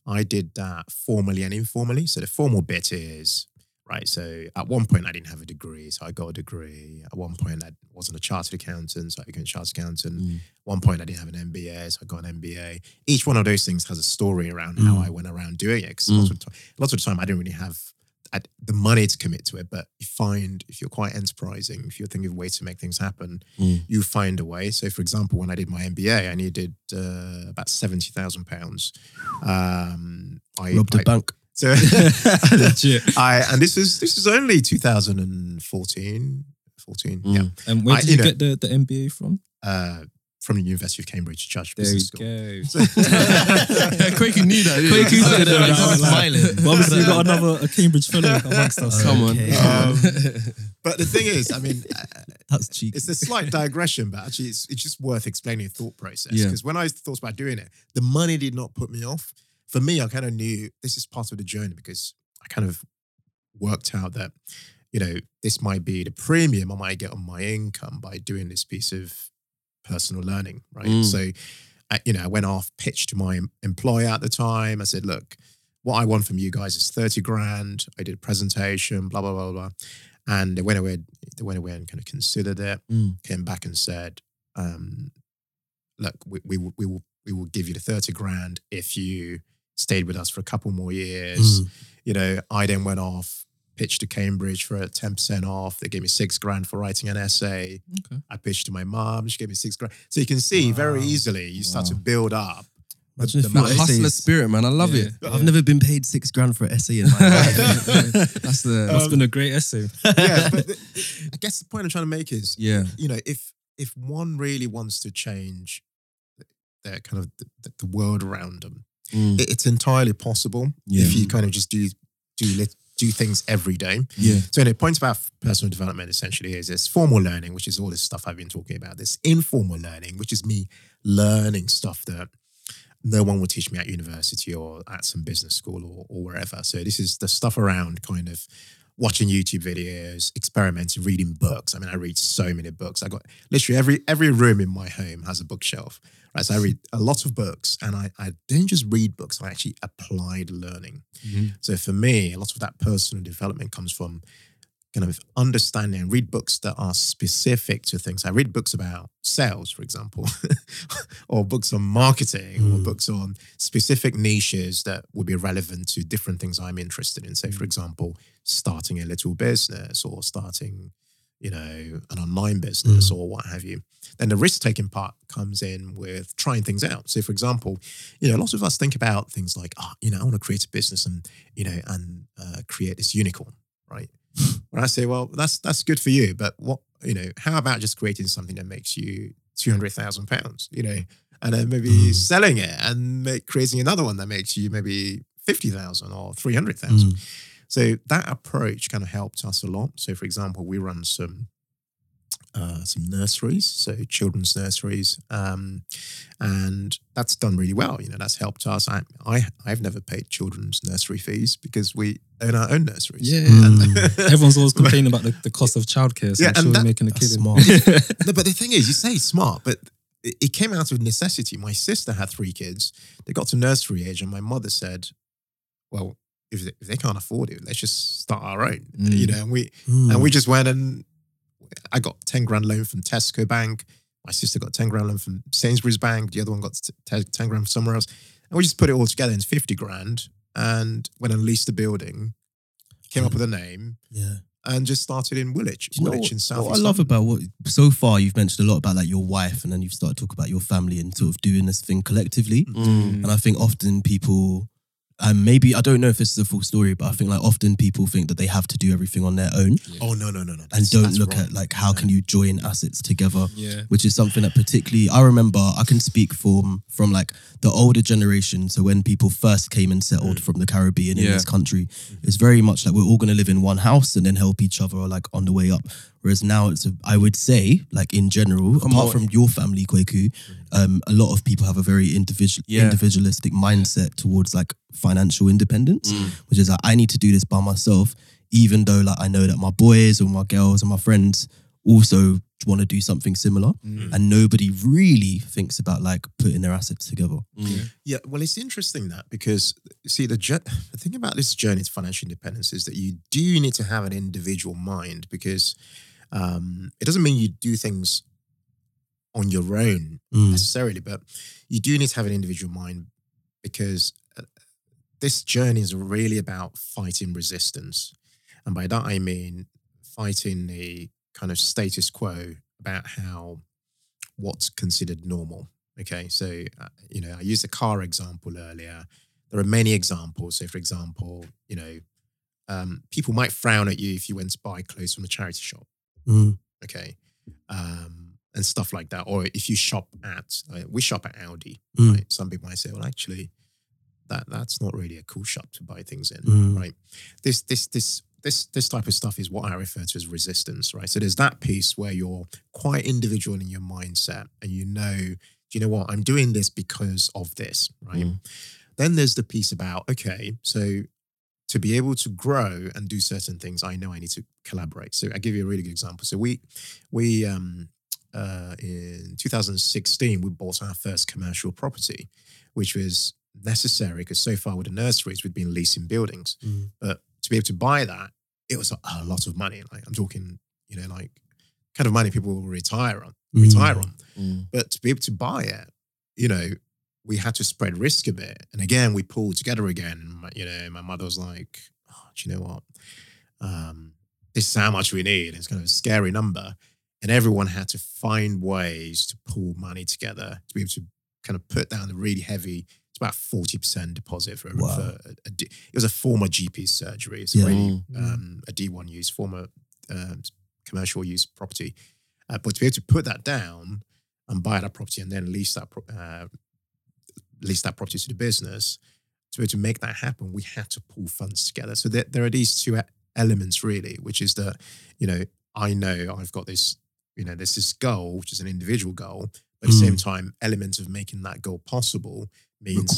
I did that formally and informally. So the formal bit is right. So at one point I didn't have a degree, so I got a degree. At one point I wasn't a chartered accountant, so I became a chartered accountant. Mm. At one point I didn't have an MBA, so I got an MBA. Each one of those things has a story around how Mm. I went around doing it. Because Mm. lots, of lots of the time I didn't really have I, the money to commit to it, but you find if you're quite enterprising, if you're thinking of ways to make things happen, Mm. you find a way. So, for example, when I did my MBA, I needed uh, about seventy thousand pounds. Um, I Robbed I, a bank. So, (laughs) Legit. I and this is this is only 2014, 14, yeah, Mm. And where I- did you you, know- get the, the MBA from? uh, from the University of Cambridge Judge There Business you School. go. (laughs) Kweku knew that. didn't Kweku said that? (laughs) I was like- smiling. But obviously, we've got another a Cambridge fellow amongst us. Come on. Okay. Um, But the thing is, I mean, uh, That's cheeky. it's a slight digression, but actually, it's, it's just worth explaining the thought process. Yeah. Because when I thought about doing it, the money did not put me off. For me, I kind of knew this is part of the journey because I kind of worked out that, you know, this might be the premium I might get on my income by doing this piece of personal learning, right? Mm. So, I, you know, I went off, pitched to my employer at the time. I said, look, what I want from you guys is 30 grand. I did a presentation, blah, blah, blah, blah. And they went away, they went away and kind of considered it, Mm. came back and said, um, look, we, we, will, we, will, we will give you the 30 grand if you stayed with us for a couple more years. Mm. You know, I then went off, pitched to Cambridge for a 10% off. They gave me six grand for writing an essay. Okay. I pitched to my mom. She gave me six grand. So you can see very easily, you start to build up. the- Imagine the your Hustler spirit, man. I love Yeah. it. I've never been paid six grand for an essay in my (laughs) life. That's the That's been a great essay. yeah, but (laughs) the- I guess the point I'm trying to make is, yeah. you know, if if one really wants to change their kind of the, the world around them, Mm. it- it's entirely possible Yeah. if you kind of just do do do things every day. Yeah. So the point about personal development essentially is this formal learning, which is all this stuff I've been talking about. This informal learning, which is me learning stuff that no one will teach me at university or at some business school or, or wherever. So this is the stuff around kind of watching YouTube videos, experimenting, reading books. I mean, I read so many books. I got literally every every room in my home has a bookshelf. Right. So I read a lot of books and I, I didn't just read books, I actually applied learning. So for me, a lot of that personal development comes from kind of understanding and read books that are specific to things. I read books about sales, for example, (laughs) or books on marketing, or Mm. books on specific niches that would be relevant to different things I'm interested in. Say, for example, starting a little business or starting, you know, an online business or what have you. Then the risk taking part comes in with trying things out. So, for example, you know, lots of us think about things like, oh, you know, I want to create a business and, you know, and uh, create this unicorn, right? (laughs) When I say, well, that's that's good for you, but what, you know, how about just creating something that makes you two hundred thousand pounds, you know, and then maybe Mm. selling it and make, creating another one that makes you maybe fifty thousand or three hundred thousand. So that approach kind of helped us a lot. So, for example, we run some uh, some nurseries, so children's nurseries, um, and that's done really well. You know, that's helped us. I, I I've never paid children's nursery fees because we own our own nurseries. Yeah. And- (laughs) Everyone's always complaining about the, the cost of childcare. So Yeah, I'm and sure we're that- making a that's killing. smart. (laughs) (laughs) no, but the thing is, you say smart, but it, it came out of necessity. My sister had three kids. They got to nursery age, and my mother said, "Well, if they, if they can't afford it, let's just start our own." Mm. You know, and we Mm. and we just went and I got ten grand loan from Tesco Bank. My sister got 10 grand loan from Sainsbury's Bank. The other one got t- t- 10 grand from somewhere else. And we just put it all together into 50 grand. And went and leased the building, came up with a name Yeah. and just started in Woolwich, Do you know in South what I love about what so far you've mentioned a lot about like your wife and then you've started to talk about your family and sort of doing this thing collectively. Mm. And I think often people, um, maybe I don't know if this is a full story, but I think like often people think that they have to do everything on their own Oh, no, no, no, no. and don't look wrong. at like how can you join assets together. Yeah. Which is something that particularly I remember. I can speak from from like the older generation. So when people first came and settled Mm. from the Caribbean in this country, it's very much like we're all going to live in one house and then help each other like on the way up. Whereas now it's, a, I would say, like in general, apart more- from your family, Kweku, um, a lot of people have a very individual, Yeah. individualistic mindset towards like financial independence, Mm. which is like I need to do this by myself, even though like I know that my boys or my girls and my friends also want to do something similar, Mm. and nobody really thinks about like putting their assets together. Mm. Yeah, well, it's interesting that because see the jour- the thing about this journey to financial independence is that you do need to have an individual mind because um, it doesn't mean you do things on your own Mm. necessarily, but you do need to have an individual mind because uh, this journey is really about fighting resistance, and by that I mean fighting the kind of status quo about how what's considered normal. Okay, so uh, you know, I used the car example earlier. There are many examples. So, for example, you know, um, people might frown at you if you went to buy clothes from a charity shop. Mm. Okay, um, and stuff like that. Or if you shop at, uh, we shop at Aldi. Mm. Right? Some people might say, well, actually, that that's not really a cool shop to buy things in. Mm. Right? This this this. This, this type of stuff is what I refer to as resistance, right? So there's that piece where you're quite individual in your mindset and you know, do you know what? I'm doing this because of this, right? Mm. Then there's the piece about, okay, so to be able to grow and do certain things, I know I need to collaborate. So I give you a really good example. So we we um uh in 2016 we bought our first commercial property, which was necessary because so far with the nurseries we'd been leasing buildings. Mm. But to be able to buy that, it was a, a lot of money. Like I'm talking, you know, like kind of money people will retire on, Mm. retire on. Mm. But to be able to buy it, you know, we had to spread risk a bit. And again, we pulled together again. And my, you know, my mother was like, oh, do you know what? Um, this is how much we need. It's kind of a scary number. And everyone had to find ways to pull money together to be able to kind of put down the really heavy, it's about 40% deposit for, Wow. for a, it was a former GP surgery. It's Yeah. really Mm. um, a D1 use, former um, commercial use property. Uh, but to be able to put that down and buy that property and then lease that pro- uh, lease that property to the business, to be able to make that happen, we had to pull funds together. So there, there are these two elements really, which is that you know I know I've got this you know there's this goal which is an individual goal, but at the same Mm. time, elements of making that goal possible means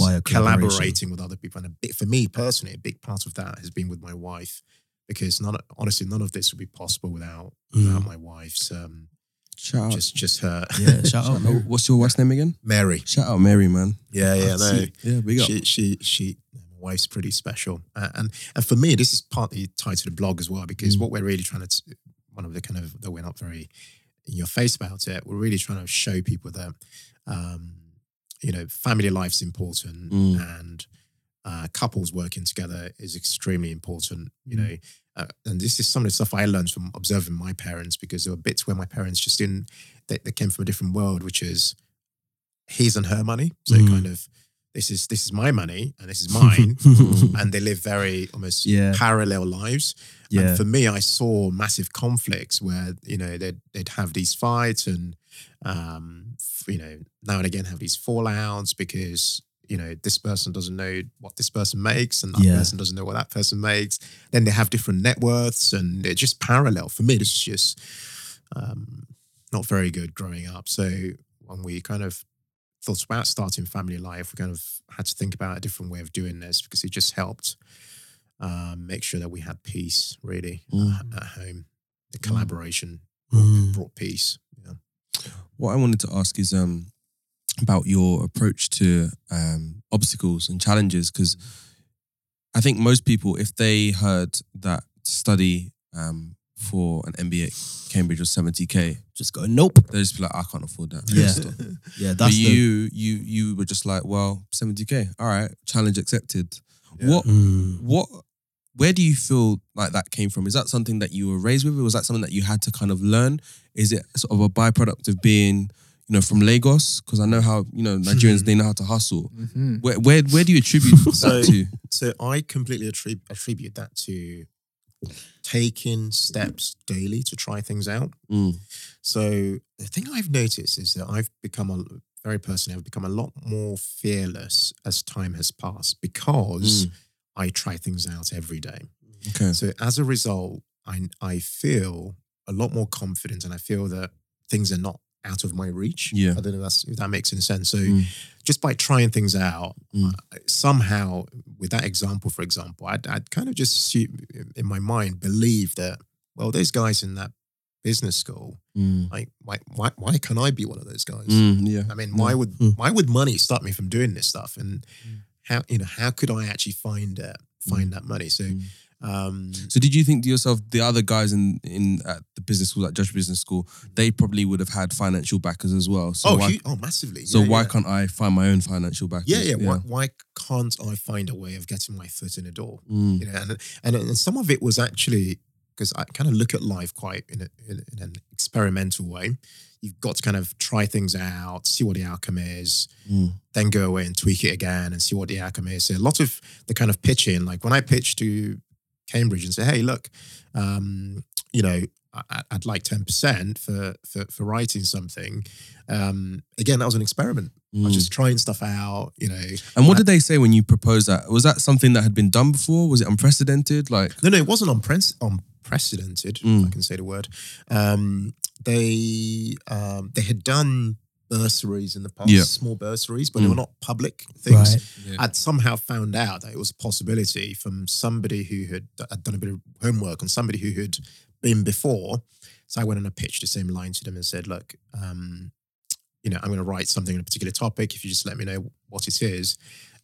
collaborating with other people. And a bit for me personally, a big part of that has been with my wife because none, honestly, none of this would be possible without without Mm. my wife's um, Shout out. just just her Yeah, shout (laughs) out. What's your wife's name again? Mary. Shout out Mary, man. Yeah, yeah, no. Yeah, big up. She, she, she, my wife's pretty special, uh, and and for me, this is partly tied to the blog as well because Mm. what we're really trying to, one of the kind of that we're not very in your face about it. We're really trying to show people that, um, you know, family life's important, Mm. and uh, couples working together is extremely important. You Mm. know, uh, and this is some of the stuff I learned from observing my parents because there were bits where my parents just didn't. They, they came from a different world, which is his and her money. So Mm. kind of this is this is my money and this is (laughs) mine, and they live very almost Yeah. parallel lives. yeah. And for me, I saw massive conflicts where you know they'd they'd have these fights and um, you know now and again have these fallouts because you know this person doesn't know what this person makes and that Yeah. person doesn't know what that person makes. Then they have different net worths and they're just parallel. For me, it's just um, not very good growing up. So when we kind of thought about starting family life, we kind of had to think about a different way of doing this because it just helped um, make sure that we had peace really Mm. uh, at home. The collaboration Mm. brought peace. Yeah. What I wanted to ask is um about your approach to um obstacles and challenges because I think most people, if they heard that study um for an MBA at Cambridge was 70k, Just go, nope. they just be like, I can't afford that. Yeah. Stop. Yeah, But that's the. you, you, you were just like, well, 70k. All right, challenge accepted. Yeah. What, Mm. what, where do you feel like that came from? Is that something that you were raised with, or was that something that you had to kind of learn? Is it sort of a byproduct of being, you know, from Lagos? Because I know how you know Nigerians they know how to hustle. Mhm. Where, where, where do you attribute (laughs) So- that to? So I completely attribute, attribute that to taking steps daily to try things out. Mm. So the thing I've noticed is that I've become a very personally, I've become a lot more fearless as time has passed because I try things out every day. Okay. So as a result, I I feel a lot more confident and I feel that things are not out of my reach. Yeah. I don't know if, that's, if that makes any sense. So Mm. just by trying things out, Mm. somehow with that example, for example, I'd, I'd kind of just assume, in my mind believe that, well, those guys in that business school, Mm. like why why why can't I be one of those guys? Mm, yeah. I mean, why would Mm. why would money stop me from doing this stuff? And Mm. how you know how could I actually find uh, find that money? So, Mm. Um, So did you think to yourself, the other guys in in at the business school, at Judge Business School, they probably would have had financial backers as well. So oh, why, oh, massively. so Yeah, why yeah. can't I find my own financial backers? Yeah, yeah. Why, why can't I find a way of getting my foot in the door? Mm. You know, and and, and some of it was actually because I kind of look at life quite in, a, in, in an experimental way. You've got to kind of try things out, see what the outcome is, Mm. then go away and tweak it again and see what the outcome is. So a lot of the kind of pitching, like when I pitched to Cambridge and say, "Hey, look, um, you know, I, I'd like ten percent for, for for writing something." Um, again, that was an experiment. I was Mm. just trying stuff out. You know, And what did they say when you proposed that? Was that something that had been done before? Was it unprecedented? Like, No, no, it wasn't unpre- unprecedented. Mm. If I can say the word. Um, they um, they had done bursaries in the past, Yeah. small bursaries, but they Mm. were not public things. Right. Yeah. I'd somehow found out that it was a possibility from somebody who had, had done a bit of homework on somebody who had been before. So I went on a pitch the same line to them and said, "Look, um, you know, I'm going to write something on a particular topic. If you just let me know what it is,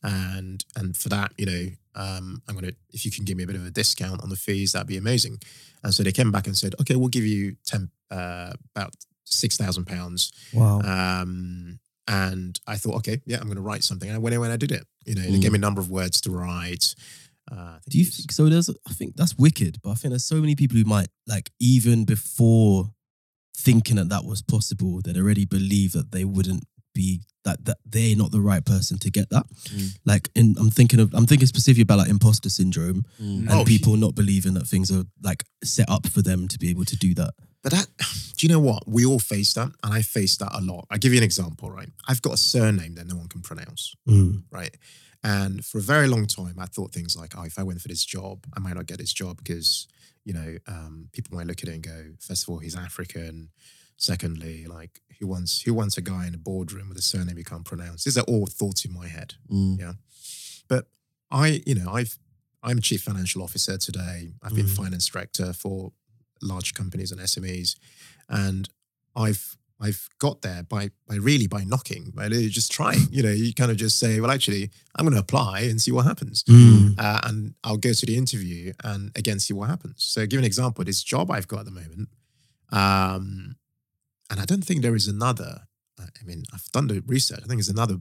and and for that, you know, um, I'm going to if you can give me a bit of a discount on the fees, that'd be amazing." And so they came back and said, "Okay, we'll give you ten uh, about six thousand pounds." Wow. Um, and I thought, okay, yeah, I'm going to write something. And I went away and I did it. You know, they gave me a number of words to write. Uh, Do you was- think so? There's, I think that's wicked, but I think there's so many people who might like even before thinking that that was possible, that already believe that they wouldn't be that that they're not the right person to get that. Mm. Like, in, I'm thinking of I'm thinking specifically about like imposter syndrome Mm. and Oh, people not believing that things are like set up for them to be able to do that. But that, do you know what? We all face that, and I face that a lot. I give you an example, right? I've got a surname that no one can pronounce, right? And for a very long time, I thought things like, oh, if I went for this job, I might not get this job because, you know, um, people might look at it and go, first of all, he's African. Secondly, like, who wants who wants a guy in a boardroom with a surname you can't pronounce? These are all thoughts in my head. Mm. But I, you know, I've I'm a chief financial officer today. I've been Mm. finance director for large companies and SMEs, and I've I've got there by by really by knocking, by just trying. You know, you kind of just say, well, actually, I'm going to apply and see what happens, uh, and I'll go to the interview and again see what happens. So, give an example. This job I've got at the moment, um, and I don't think there is another. I mean, I've done the research. I think there's another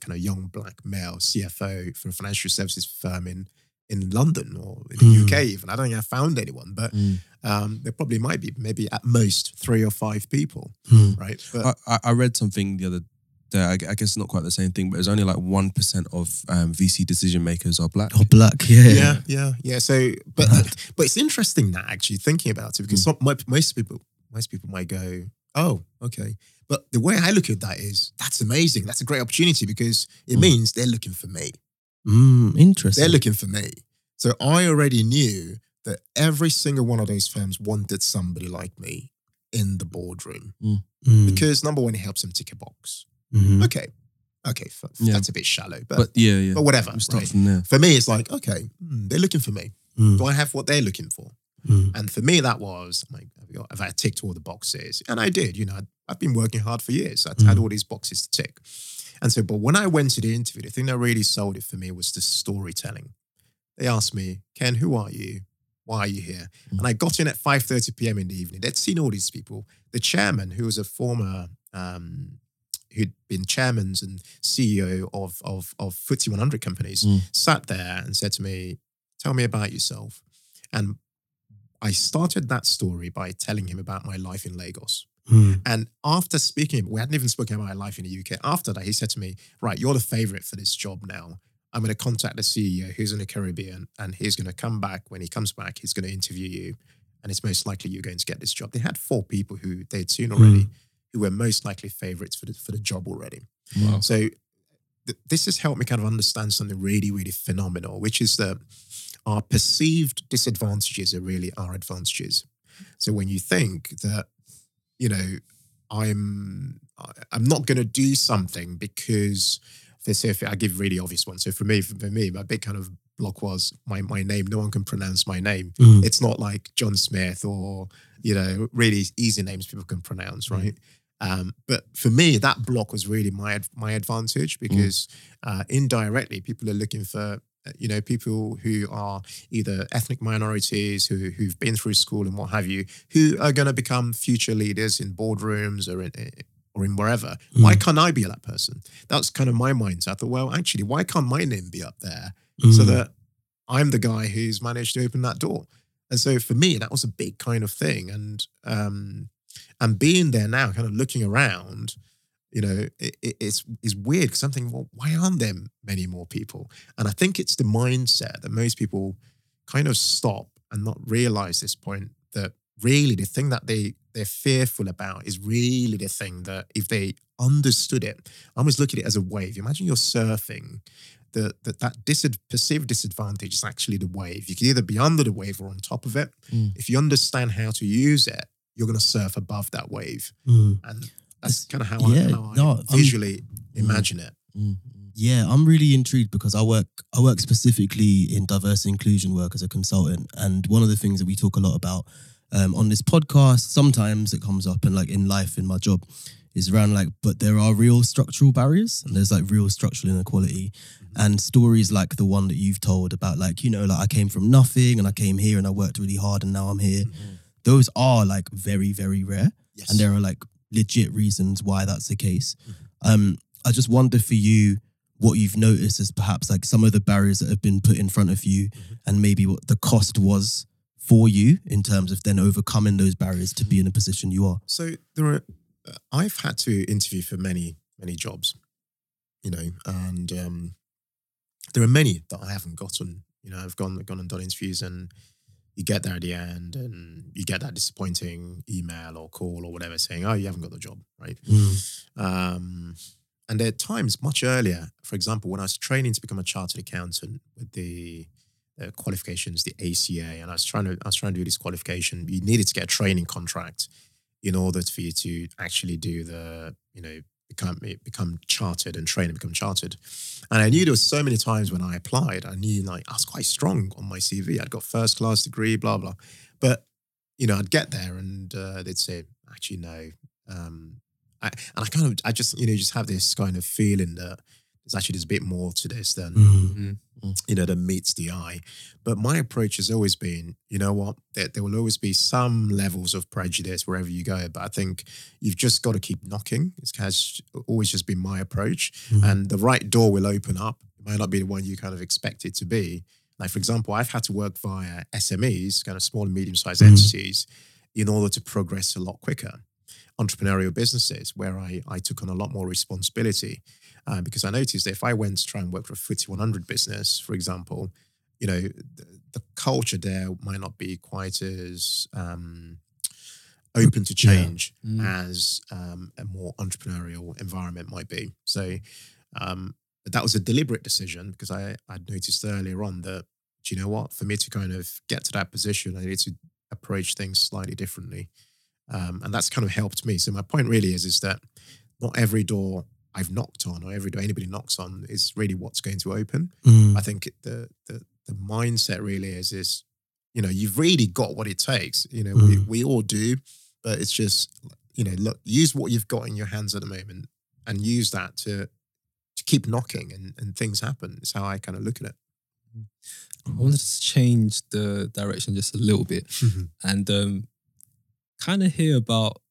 kind of young black male CFO for a financial services firm in in London or in the Mm. UK. Even I don't think I found anyone, but Mm. um, there probably might be maybe at most three or five people, Mm. right? But I, I- read something the other day. I, gu- I guess not quite the same thing, but it's only like one percent of um, VC decision makers are black. Oh, black, (laughs) yeah. yeah, yeah, yeah. So, but but it's interesting that actually thinking about it because some, most people most people might go, oh, okay. But the way I look at that is that's amazing. That's a great opportunity because it Mm. means they're looking for me. Mm, interesting. They're looking for me. So I already knew that every single one of those firms wanted somebody like me in the boardroom Mm, because number one, it helps them tick a box. mhm. Okay, okay, f- Yeah. that's a bit shallow, but But yeah, yeah. but whatever. Start right? from there. For me, it's like okay, hmm, they're looking for me. Mm, Do I have what they're looking for? mm, And for me, that was like, have I got- have I ticked all the boxes? And I did. You know, I've been working hard for years. I'd had Mm. all these boxes to tick. And so, but when I went to the interview, the thing that really sold it for me was the storytelling. They asked me, Ken, who are you? why are you here? And I got in at 5.30 p.m. in the evening. They'd seen all these people. The chairman, who was a former, um, who'd been chairman and CEO of, of, of FTSE 100 companies, Mm. sat there and said to me, tell me about yourself. And I started that story by telling him about my life in Lagos. Mm. And after speaking, we hadn't even spoken about my life in the UK. After that, he said to me, Right, you're the favorite for this job now. I'm going to contact the CEO who's in the Caribbean and he's going to come back. When he comes back, he's going to interview you. And it's most likely you're going to get this job. They had four people who they'd seen already who were most likely favorites for the, for the job already. Wow. So th- this has helped me kind of understand something really, really phenomenal, which is that our perceived disadvantages are really our advantages. So when you think that, you know, I'm I'm not going to do something because they say if I give really obvious ones. So for me, for me, my big kind of block was my my name. No one can pronounce my name. Mm. It's not like John Smith or you know really easy names people can pronounce, right? Um, but for me, that block was really my my advantage because uh, indirectly, people are looking for you know people who are either ethnic minorities who who've been through school and what have you, who are going to become future leaders in boardrooms or in or in wherever. Why can't I be that person? That's kind of my mindset. I thought, well, actually, why can't my name be up there so Mm. that I'm the guy who's managed to open that door. And so for me, that was a big kind of thing. And um, and being there now, kind of looking around, you know, it, it, it's it's weird because I'm thinking, well, why aren't there many more people? And I think it's the mindset that most people kind of stop and not realize this point that really the thing that they they're fearful about is really the thing that if they understood it, I always look at it as a wave. Imagine you're surfing the, that that disad- perceived disadvantage is actually the wave. You can either be under the wave or on top of it. Mm. If you understand how to use it, you're going to surf above that wave, Mm. and that's kind of how Yeah, I, how I no, I'm- visually imagine it. Mm. Yeah, I'm really intrigued because I work I work specifically in diverse inclusion work as a consultant, and one of the things that we talk a lot about um, on this podcast, sometimes it comes up, and like in life, in my job, is around like, but there are real structural barriers, and there's like real structural inequality, and stories like the one that you've told about, like you know, like I came from nothing and I came here and I worked really hard and now I'm here. Those are like very very rare Yes. and there are like legit reasons why that's the case. Um, I just wonder for you what you've noticed as perhaps like some of the barriers that have been put in front of you, and maybe what the cost was for you in terms of then overcoming those barriers to be in the position you are. So there are, uh, I've had to interview for many, many jobs, you know, and um, there are many that I haven't gotten. You know, I've gone, gone and done interviews, and you get there at the end, and you get that disappointing email or call or whatever saying, "Oh, you haven't got the job," right? Um, and there are times much earlier, for example, when I was training to become a chartered accountant with the uh, qualifications, the ACA, and I was trying to I was trying to do this qualification. You needed to get a training contract in order for you to actually do the you know become become chartered and train and become chartered. And I knew there was so many times when I applied, I knew like I was quite strong on my CV. I'd got first class degree, blah blah. But you know, I'd get there and uh, they'd say, actually no. Um, I, and I kind of, I just, you know, just have this kind of feeling that there's actually there's a bit more to this than Mm. you know, that meets the eye. But my approach has always been, you know what, there, there will always be some levels of prejudice wherever you go. But I think you've just got to keep knocking. It has always just been my approach. Mhm. And the right door will open up. It might not be the one you kind of expect it to be. Like, for example, I've had to work via SMEs, kind of small and medium sized Mhm. entities, in order to progress a lot quicker. Entrepreneurial businesses where I, I took on a lot more responsibility uh, because I noticed that if I went to try and work for a FTSE 100 business, for example, you know, the, the culture there might not be quite as um, open to Yeah. change Mm. as um, a more entrepreneurial environment might be. So um, that was a deliberate decision because I I'd noticed earlier on that, do you know what, for me to kind of get to that position, I needed to approach things slightly differently. Um, and that's kind of helped me. So my point really is, is that not every door I've knocked on or every door anybody knocks on is really what's going to open. Mm. I think the the the mindset really is is you know you've really got what it takes. You know we Mm. we all do, but it's just you know look use what you've got in your hands at the moment and use that to to keep knocking and and things happen. It's how I kind of look at it. I wanted to change the direction just a little bit and um, kind of hear about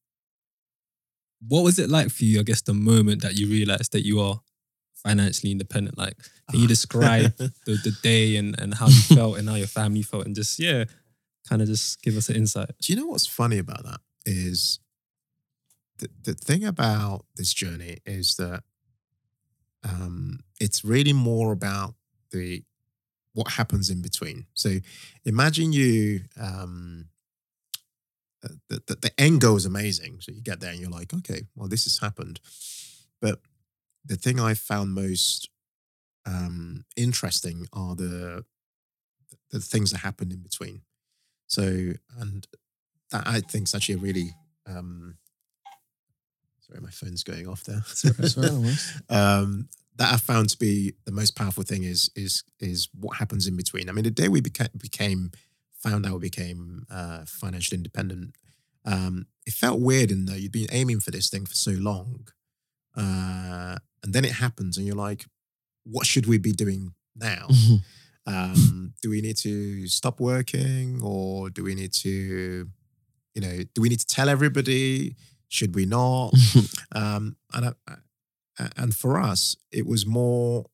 what was it like for you, I guess, the moment that you realized that you are financially independent? Like, can you describe (laughs) the, the day and, and how you felt and how your family felt and just, yeah, kind of just give us an insight. Do you know what's funny about that is the, the thing about this journey is that um, it's really more about the what happens in between. So imagine you um, the, the, the end goal is amazing. So you get there and you're like, okay, well, this has happened. But the thing I found most um, interesting are the the things that happen in between. So, and that I think is actually a really um, sorry, my phone's going off there. (laughs) um, that I found to be the most powerful thing is is is what happens in between. I mean, the day we became became found out we became uh, financially independent, um, it felt weird in that you'd been aiming for this thing for so long, uh, and then it happens, and you're like, what should we be doing now? um, do we need to stop working, or do we need to, you know, do we need to tell everybody? Should we not? (laughs) um, and I- and for us, it was more,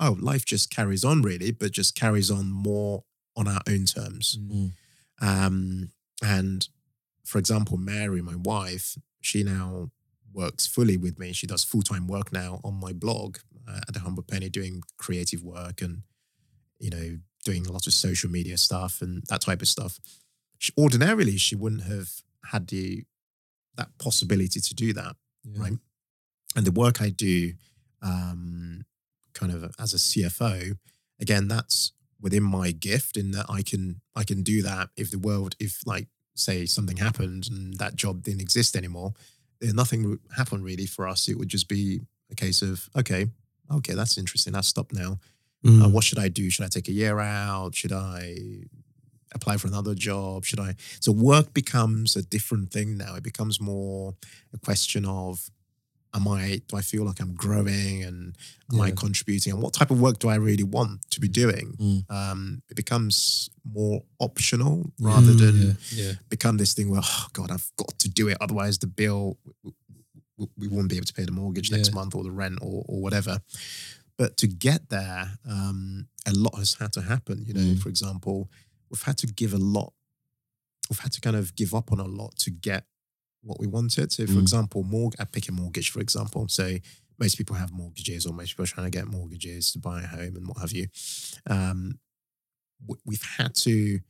oh, life just carries on, really, but just carries on more on our own terms. Mm. Um, and for example, Mary, my wife, she now works fully with me. She does full time work now on my blog uh, at the Humble Penny, doing creative work and you know doing a lot of social media stuff and that type of stuff. She, ordinarily, she wouldn't have had the that possibility to do that right? And the work I do, um, kind of as a CFO, again, that's within my gift in that I can I can do that if the world, if like say something happened and that job didn't exist anymore, then nothing would happen really for us. It would just be a case of okay, okay, that's interesting. That's stopped now. Mm. Uh, what should I do? Should I take a year out? Should I apply for another job? Should I? So work becomes a different thing now. It becomes more a question of, am I? Do I feel like I'm growing and am I contributing? And what type of work do I really want to be doing? Mm. Um, it becomes more optional rather Mm, than Yeah, yeah. become this thing where oh god i've got to do it otherwise the bill we, we won't be able to pay the mortgage next month or the rent or, or whatever but to get there um, a lot has had to happen you know Mm. for example we've had to give a lot we've had to kind of give up on a lot to get what we wanted so for Mm. example mortgage i pick a mortgage for example so most people have mortgages or most people are trying to get mortgages to buy a home and what have you um, we've had to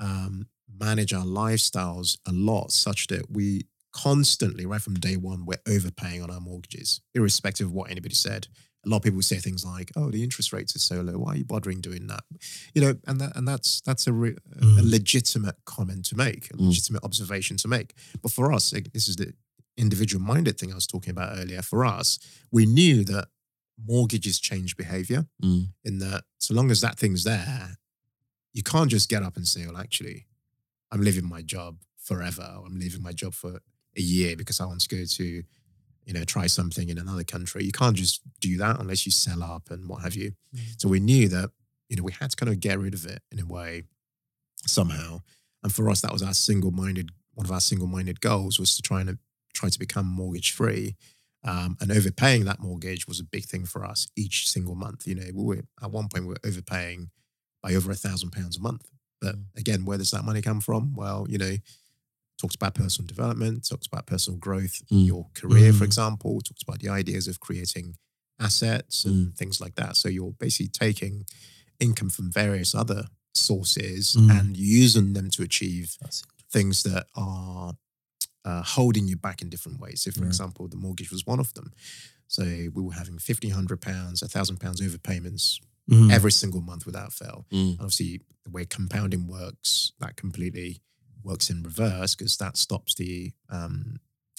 um, manage our lifestyles a lot such that we constantly, right from day one, we're overpaying on our mortgages, irrespective of what anybody said. A lot of people say things like, "Oh, the interest rates are so low. Why are you bothering doing that?" You know, and that, and that's that's a, re- a Mm. legitimate comment to make, a Mm. legitimate observation to make. But for us, this is the individual minded thing I was talking about earlier. For us, we knew that mortgages change behavior Mm. in that so long as that thing's there, you can't just get up and say, well, actually, I'm leaving my job forever. Or I'm leaving my job for a year because I want to go to, you know, try something in another country. You can't just do that unless you sell up and what have you. So we knew that, you know, we had to kind of get rid of it in a way somehow. And for us, that was our single-minded, one of our single-minded goals was to try and try to become mortgage free. Um, and overpaying that mortgage was a big thing for us each single month. You know, we were at one point we were overpaying by over a thousand pounds a month. But again, where does that money come from? Well, you know, talks about personal development, talks about personal growth in Mm. your career, for Mm. example, talks about the ideas of creating assets and things like that. So you're basically taking income from various other sources Mm. and using them to achieve things that are uh, holding you back in different ways. So, for Right. example, the mortgage was one of them. So we were having fifteen hundred pounds, a thousand pounds overpayments Mm. every single month without fail. Mm. And obviously, the way compounding works, that completely works in reverse because that stops the um,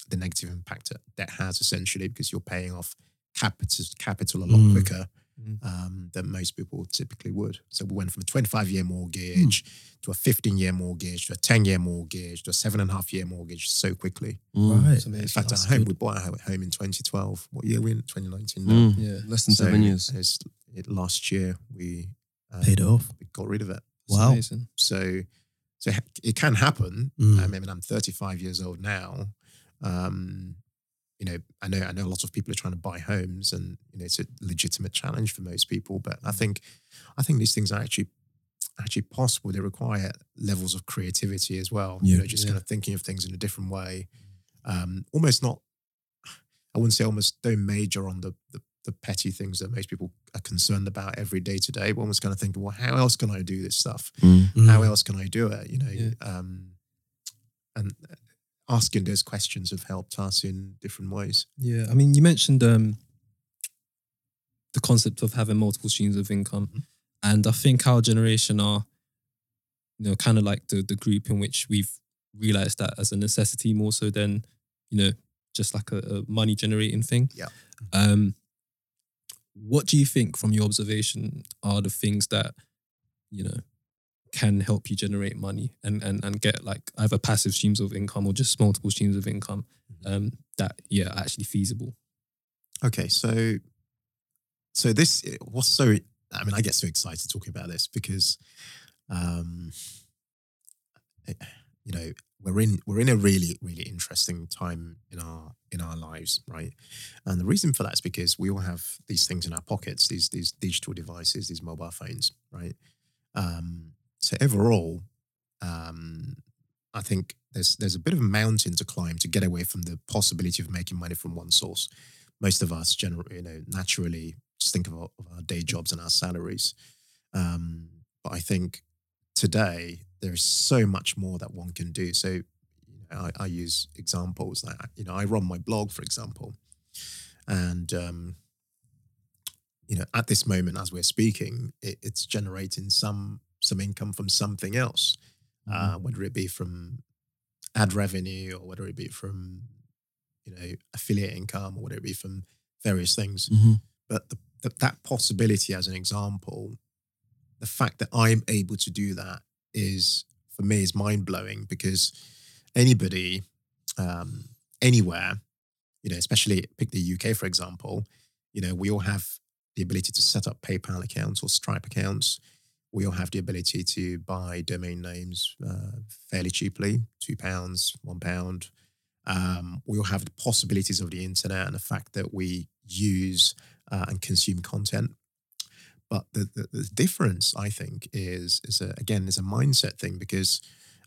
the negative impact that debt has essentially because you're paying off capital capital a lot Mm. quicker Mm. um, than most people typically would. So we went from a 25 year mortgage to a 15 year mortgage to a 10 year mortgage to a seven and a half year mortgage so quickly. Mm. Right. In fact, That's our home, good. we bought our home in 2012. What year are we in? 2019 now. Mm. Yeah. Less than So seven years. it's- it, last year we Um, Paid it off. We got rid of it. It's Wow. amazing. So, so it can happen. Mm. I mean, I'm 35 years old now. Um, you know, I know I know a lot of people are trying to buy homes, and you know, it's a legitimate challenge for most people. But I think, I think these things are actually actually possible. They require levels of creativity as well. You know, just Yeah. kind of thinking of things in a different way. Um, almost not. I wouldn't say almost don't major on the, the the petty things that most people are concerned about every day to day, One was kind of thinking, well, how else can I do this stuff? Mm. how else can I do it? You know, Yeah. um, and asking those questions have helped us in different ways. Yeah, I mean, you mentioned um, the concept of having multiple streams of income, Mhm. and I think our generation are, you know, kind of like the the group in which we've realized that as a necessity more so than, you know, just like a, a money generating thing. Yeah. Um, what do you think, from your observation, are the things that, you know, can help you generate money and and and get like either passive streams of income or just multiple streams of income? Um, that yeah, are actually feasible. Okay, so so this what's so I mean, I get so excited talking about this because, um, eh, you know, we're in we're in a really really interesting time in our in our lives, right? And the reason for that is because we all have these things in our pockets, these these digital devices, these mobile phones, right? Um, so overall, um, I think there's there's a bit of a mountain to climb to get away from the possibility of making money from one source. Most of us, generally, you know, naturally just think of our, of our day jobs and our salaries. Um, but I think today there is so much more that one can do. So, you know, I, I use examples like you know I run my blog, for example, and um, you know at this moment as we're speaking, it, it's generating some some income from something else, uh, whether it be from ad revenue or whether it be from you know affiliate income or whether it be from various things Mhm. but the, the, that possibility as an example the fact that i'm able to do that is for me is mind-blowing because anybody um, anywhere you know especially pick the uk for example you know we all have the ability to set up paypal accounts or stripe accounts we all have the ability to buy domain names uh, fairly cheaply two pounds one pound um, we all have the possibilities of the internet and the fact that we use uh, and consume content. But the, the, the difference, I think, is is a, again is a mindset thing because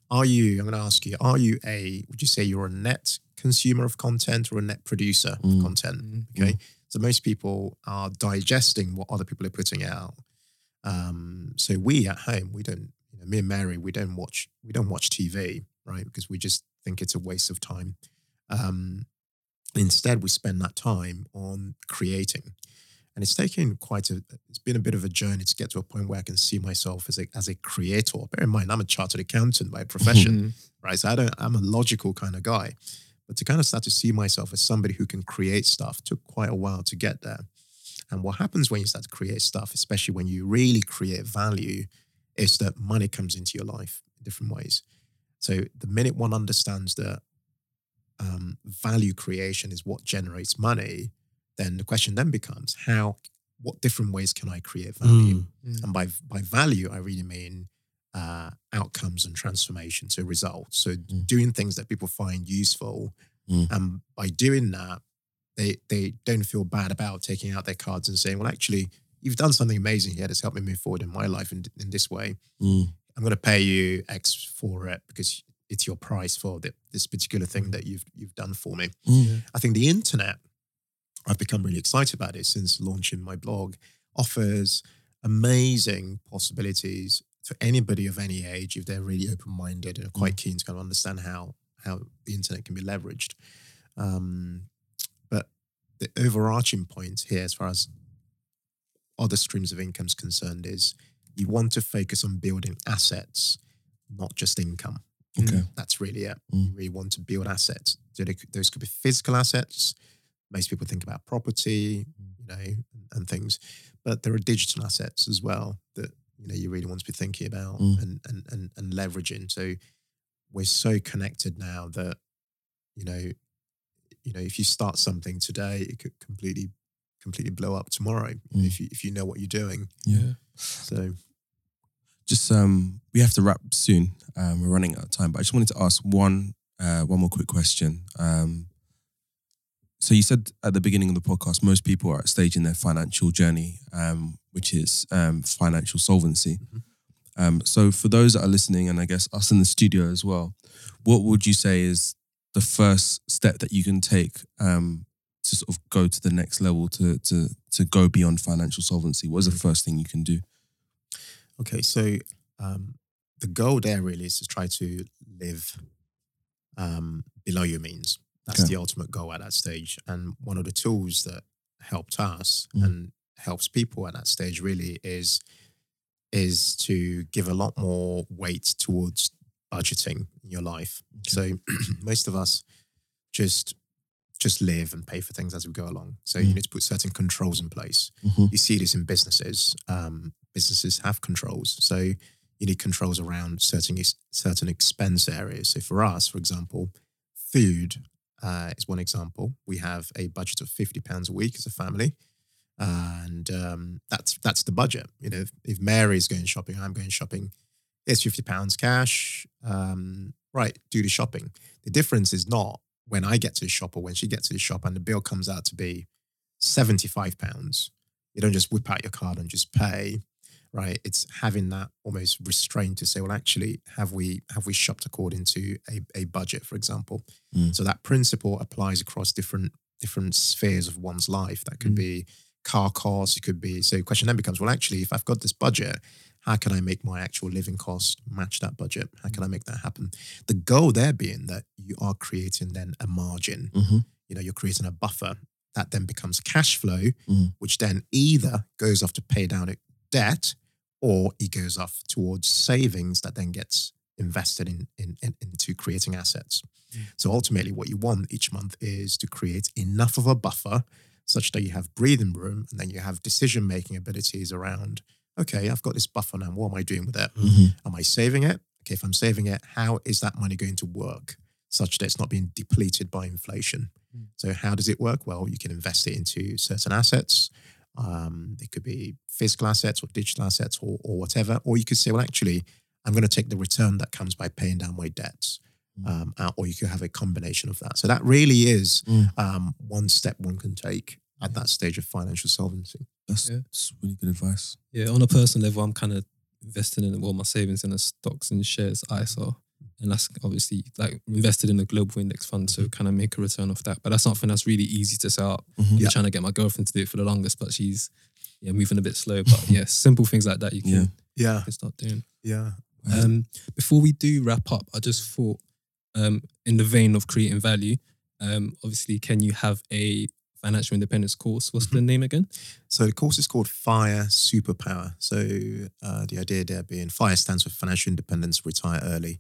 are you? I'm going to ask you: Are you a? Would you say you're a net consumer of content or a net producer Mm. of content? Okay, so most people are digesting what other people are putting out. Um, so we at home, we don't. You know, me and Mary, we don't watch. We don't watch TV, right? Because we just think it's a waste of time. Um, instead, we spend that time on creating, and it's taken quite a. It's been a bit of a journey to get to a point where I can see myself as a as a creator. Bear in mind, I'm a chartered accountant by profession Mm. right? So I don't, I'm a logical kind of guy, but to kind of start to see myself as somebody who can create stuff took quite a while to get there. And what happens when you start to create stuff, especially when you really create value, is that money comes into your life in different ways. So the minute one understands that um, value creation is what generates money, then the question then becomes how, what different ways can I create value? Mm. And by by value, I really mean uh, outcomes and transformation, so results. So Mm. doing things that people find useful, Mm. and by doing that, they they don't feel bad about taking out their cards and saying, "Well, actually, you've done something amazing here that's helped me move forward in my life in, in this way. Mm. I'm going to pay you X for it because it's your price for the, this particular thing that you've you've done for me." Mm. I think the internet, I've become really excited about it since launching my blog, offers amazing possibilities for anybody of any age if they're really open minded and are quite keen to kind of understand how how the internet can be leveraged. Um, but the overarching point here, as far as other streams of income is concerned, is you want to focus on building assets, not just income. Okay. That's really it. Mm. You really want to build assets. So they those could be physical assets. Most people think about property, you know, and, and things, but there are digital assets as well that you know you really want to be thinking about Mm. and, and and and leveraging. So we're so connected now that you know, you know, if you start something today, it could completely completely blow up tomorrow Mm. if you if you know what you're doing. Yeah. So just um, we have to wrap soon. Um, we're running out of time, but I just wanted to ask one uh, one more quick question. Um, so you said at the beginning of the podcast, most people are at a stage in their financial journey, um, which is um, financial solvency. Um, so for those that are listening, and I guess us in the studio as well, what would you say is the first step that you can take um, to sort of go to the next level to to to go beyond financial solvency? What is the first thing you can do? Okay, so um, the goal there really is to try to live um, below your means. That's Okay. the ultimate goal at that stage. And one of the tools that helped us Mm. and helps people at that stage really is is to give a lot more weight towards budgeting in your life. So (clears throat) most of us just just live and pay for things as we go along. So you Mm. need to put certain controls in place Mhm. you see this in businesses. Um, businesses have controls, so you need controls around certain certain expense areas. So for us, for example, food uh, is one example. We have a budget of fifty pounds a week as a family, and um, that's that's the budget. You know, if, if Mary's going shopping, I'm going shopping. It's fifty pounds cash. Um, right, do the shopping. The difference is not when I get to the shop or when she gets to the shop, and the bill comes out to be seventy-five pounds you don't just whip out your card and just pay right it's having that almost restraint to say well actually have we have we shopped according to a, a budget for example Mm. so that principle applies across different different spheres of one's life that could Mm. be car costs it could be so the question then becomes well actually if i've got this budget how can i make my actual living cost match that budget how can i make that happen the goal there being that you are creating then a margin Mhm. you know you're creating a buffer that then becomes cash flow Mhm. which then either goes off to pay down debt or it goes off towards savings that then gets invested in, in, in into creating assets so ultimately what you want each month is to create enough of a buffer such that you have breathing room and then you have decision making abilities around okay i've got this buffer now what am i doing with it Mhm. Am I saving it? Okay, if I'm saving it, how is that money going to work such that it's not being depleted by inflation? Mm. So, how does it work? Well, you can invest it into certain assets. Um, it could be physical assets or digital assets or, or whatever. Or you could say, well, actually, I'm going to take the return that comes by paying down my debts. Mm. Um, uh, or you could have a combination of that. So, that really is Mm. um, one step one can take at that stage of financial solvency. That's, Yeah. that's really good advice. Yeah, on a personal level, I'm kind of investing in well my savings in the stocks and shares ISA, and that's obviously like invested in a global index fund, so kind of make a return off that. But that's something that's really easy to set up. Mhm. I've Yeah. trying to get my girlfriend to do it for the longest, but she's yeah moving a bit slow. But (laughs) yeah, simple things like that you can, Yeah. Yeah. can start doing. Yeah. Um, before we do wrap up, I just thought, um, in the vein of creating value, um, obviously, can you have a financial independence course? What's the name again? So the course is called Fire Superpower. So uh, the idea there being FIRE stands for Financial Independence, Retire Early.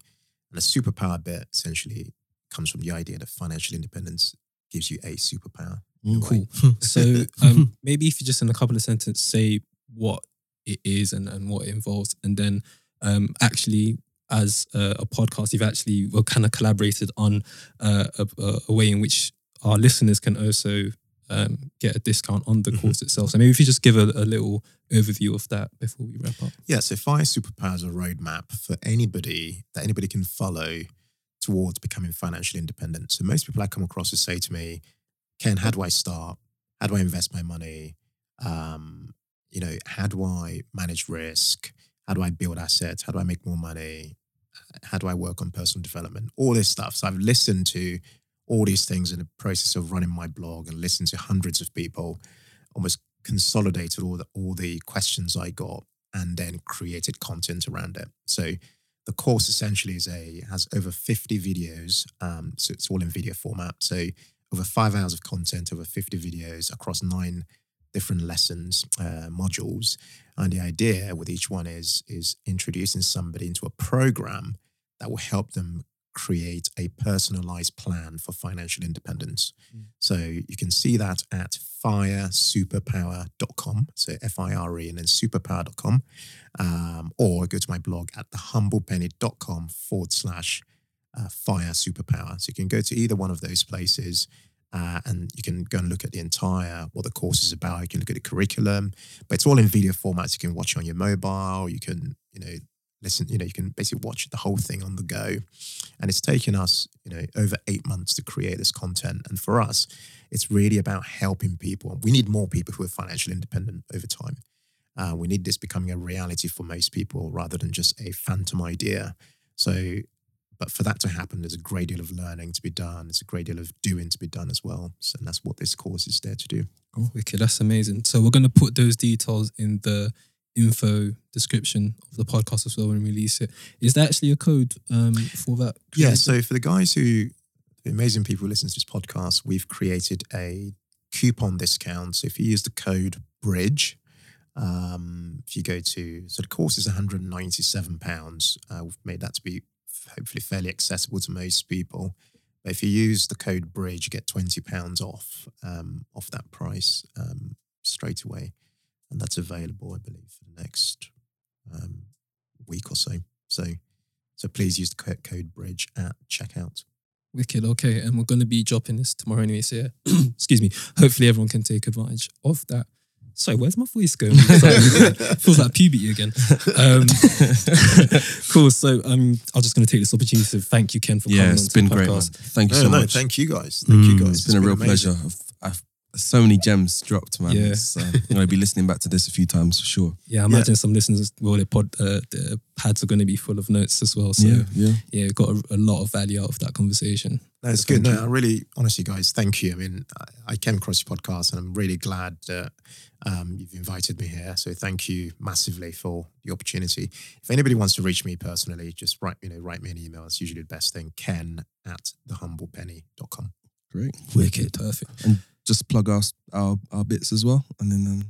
And the superpower bit essentially comes from the idea that financial independence gives you a superpower. Mm. Cool. (laughs) So um, (laughs) maybe if you just in a couple of sentences say what it is and, and what it involves, and then um, actually as a, a podcast, you've actually well, kind of collaborated on uh, a, a- a way in which our listeners can also um, get a discount on the Mhm. course itself. So maybe if you just give a, a little overview of that before we wrap up. Yeah, so FIRE Superpower is a roadmap for anybody that anybody can follow towards becoming financially independent. So most people I come across who say to me, Ken, how do I start? How do I invest my money? Um, you know, how do I manage risk? How do I build assets? How do I make more money? How do I work on personal development? All this stuff. So I've listened to all these things in the process of running my blog and listening to hundreds of people, almost consolidated all the all the questions I got and then created content around it. So the course essentially is a has over 50 videos. Um, so it's all in video format. So over five hours of content, over 50 videos across nine different lessons, uh, modules. And the idea with each one is is introducing somebody into a program that will help them create a personalized plan for financial independence. Mm. So you can see that at firesuperpower.com. So F I R E and then superpower.com. Um, or go to my blog at thehumblepenny.com forward slash uh, fire superpower. So you can go to either one of those places. Uh, and you can go and look at the entire what the course is about. You can look at the curriculum, but it's all in video formats. You can watch it on your mobile. You can, you know, listen. You know, you can basically watch the whole thing on the go, and it's taken us you know over eight months to create this content. And for us, it's really about helping people. We need more people who are financially independent over time. Uh, we need this becoming a reality for most people rather than just a phantom idea. So, but for that to happen, there's a great deal of learning to be done. There's a great deal of doing to be done as well. So, and that's what this course is there to do. Oh, wicked. That's amazing. So we're going to put those details in the info description of the podcast as well when we release it. Is there actually a code um, for that? Yeah. So for the guys who, the amazing people who listen to this podcast, we've created a coupon discount. So if you use the code BRIDGE, um, if you go to, so the course is 197 pounds. Uh, we've made that to be hopefully fairly accessible to most people. But if you use the code BRIDGE, you get 20 pounds off um, off that price um, straight away, and that's available, I believe, for the next um, week or so. So, so please use the co- code BRIDGE at checkout. Wicked. Okay. And we're going to be dropping this tomorrow anyway. So, yeah, (clears throat) excuse me. Hopefully, everyone can take advantage of that. Sorry, where's my voice going? Sorry, (laughs) feels like puberty again. Um, (laughs) cool. So, um, I'm just going to take this opportunity to thank you, Ken, for coming Yeah, on it's to been the great, man. podcast. Thank you No, so no, much. thank you guys. Thank you Mm, guys. It's been a real amazing. pleasure. I've, I've so many gems dropped, man. Yeah. It's, uh, I'm gonna be listening back to this a few times for sure. Yeah, I imagine some listeners, well, their pod, uh, their pads are going to be full of notes as well. So, yeah, yeah. yeah, got a, a lot of value out of that conversation. No, it's good. No, I really, honestly, guys, thank you. I mean, I, I came across your podcast and I'm really glad that um, you've invited me here. So thank you massively for the opportunity. If anybody wants to reach me personally, just write, you know, write me an email. It's usually the best thing. Ken at thehumblepenny.com. Great. Wicked. Perfect. Just plug our our, our bits as well, and then um,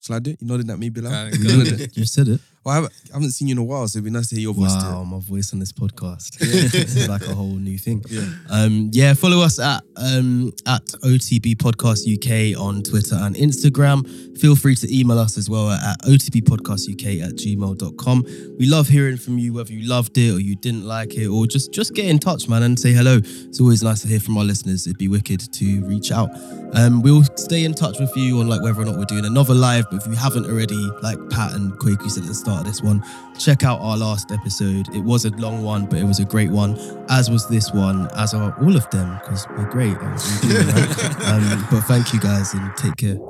shall I do it? You nodded at me, Bilal. Uh, You go nodded it. (laughs) You said it. Well, I haven't, I haven't seen you in a while, so it'd be nice to hear your voice. Wow, too. my voice on this podcast. (laughs) this is like a whole new thing. Yeah. Um, yeah, follow us at um, at OTB Podcast UK on Twitter and Instagram. Feel free to email us as well at otbpodcastuk at gmail.com. We love hearing from you, whether you loved it or you didn't like it, or just just get in touch, man, and say hello. It's always nice to hear from our listeners. It'd be wicked to reach out. Um, we'll stay in touch with you on like whether or not we're doing another live. But if you haven't already, like Pat and Kweku said at the start of this one, check out our last episode. It was a long one, but it was a great one, as was this one, as are all of them, because we're great. and we do, right? (laughs) um, but thank you guys and take care.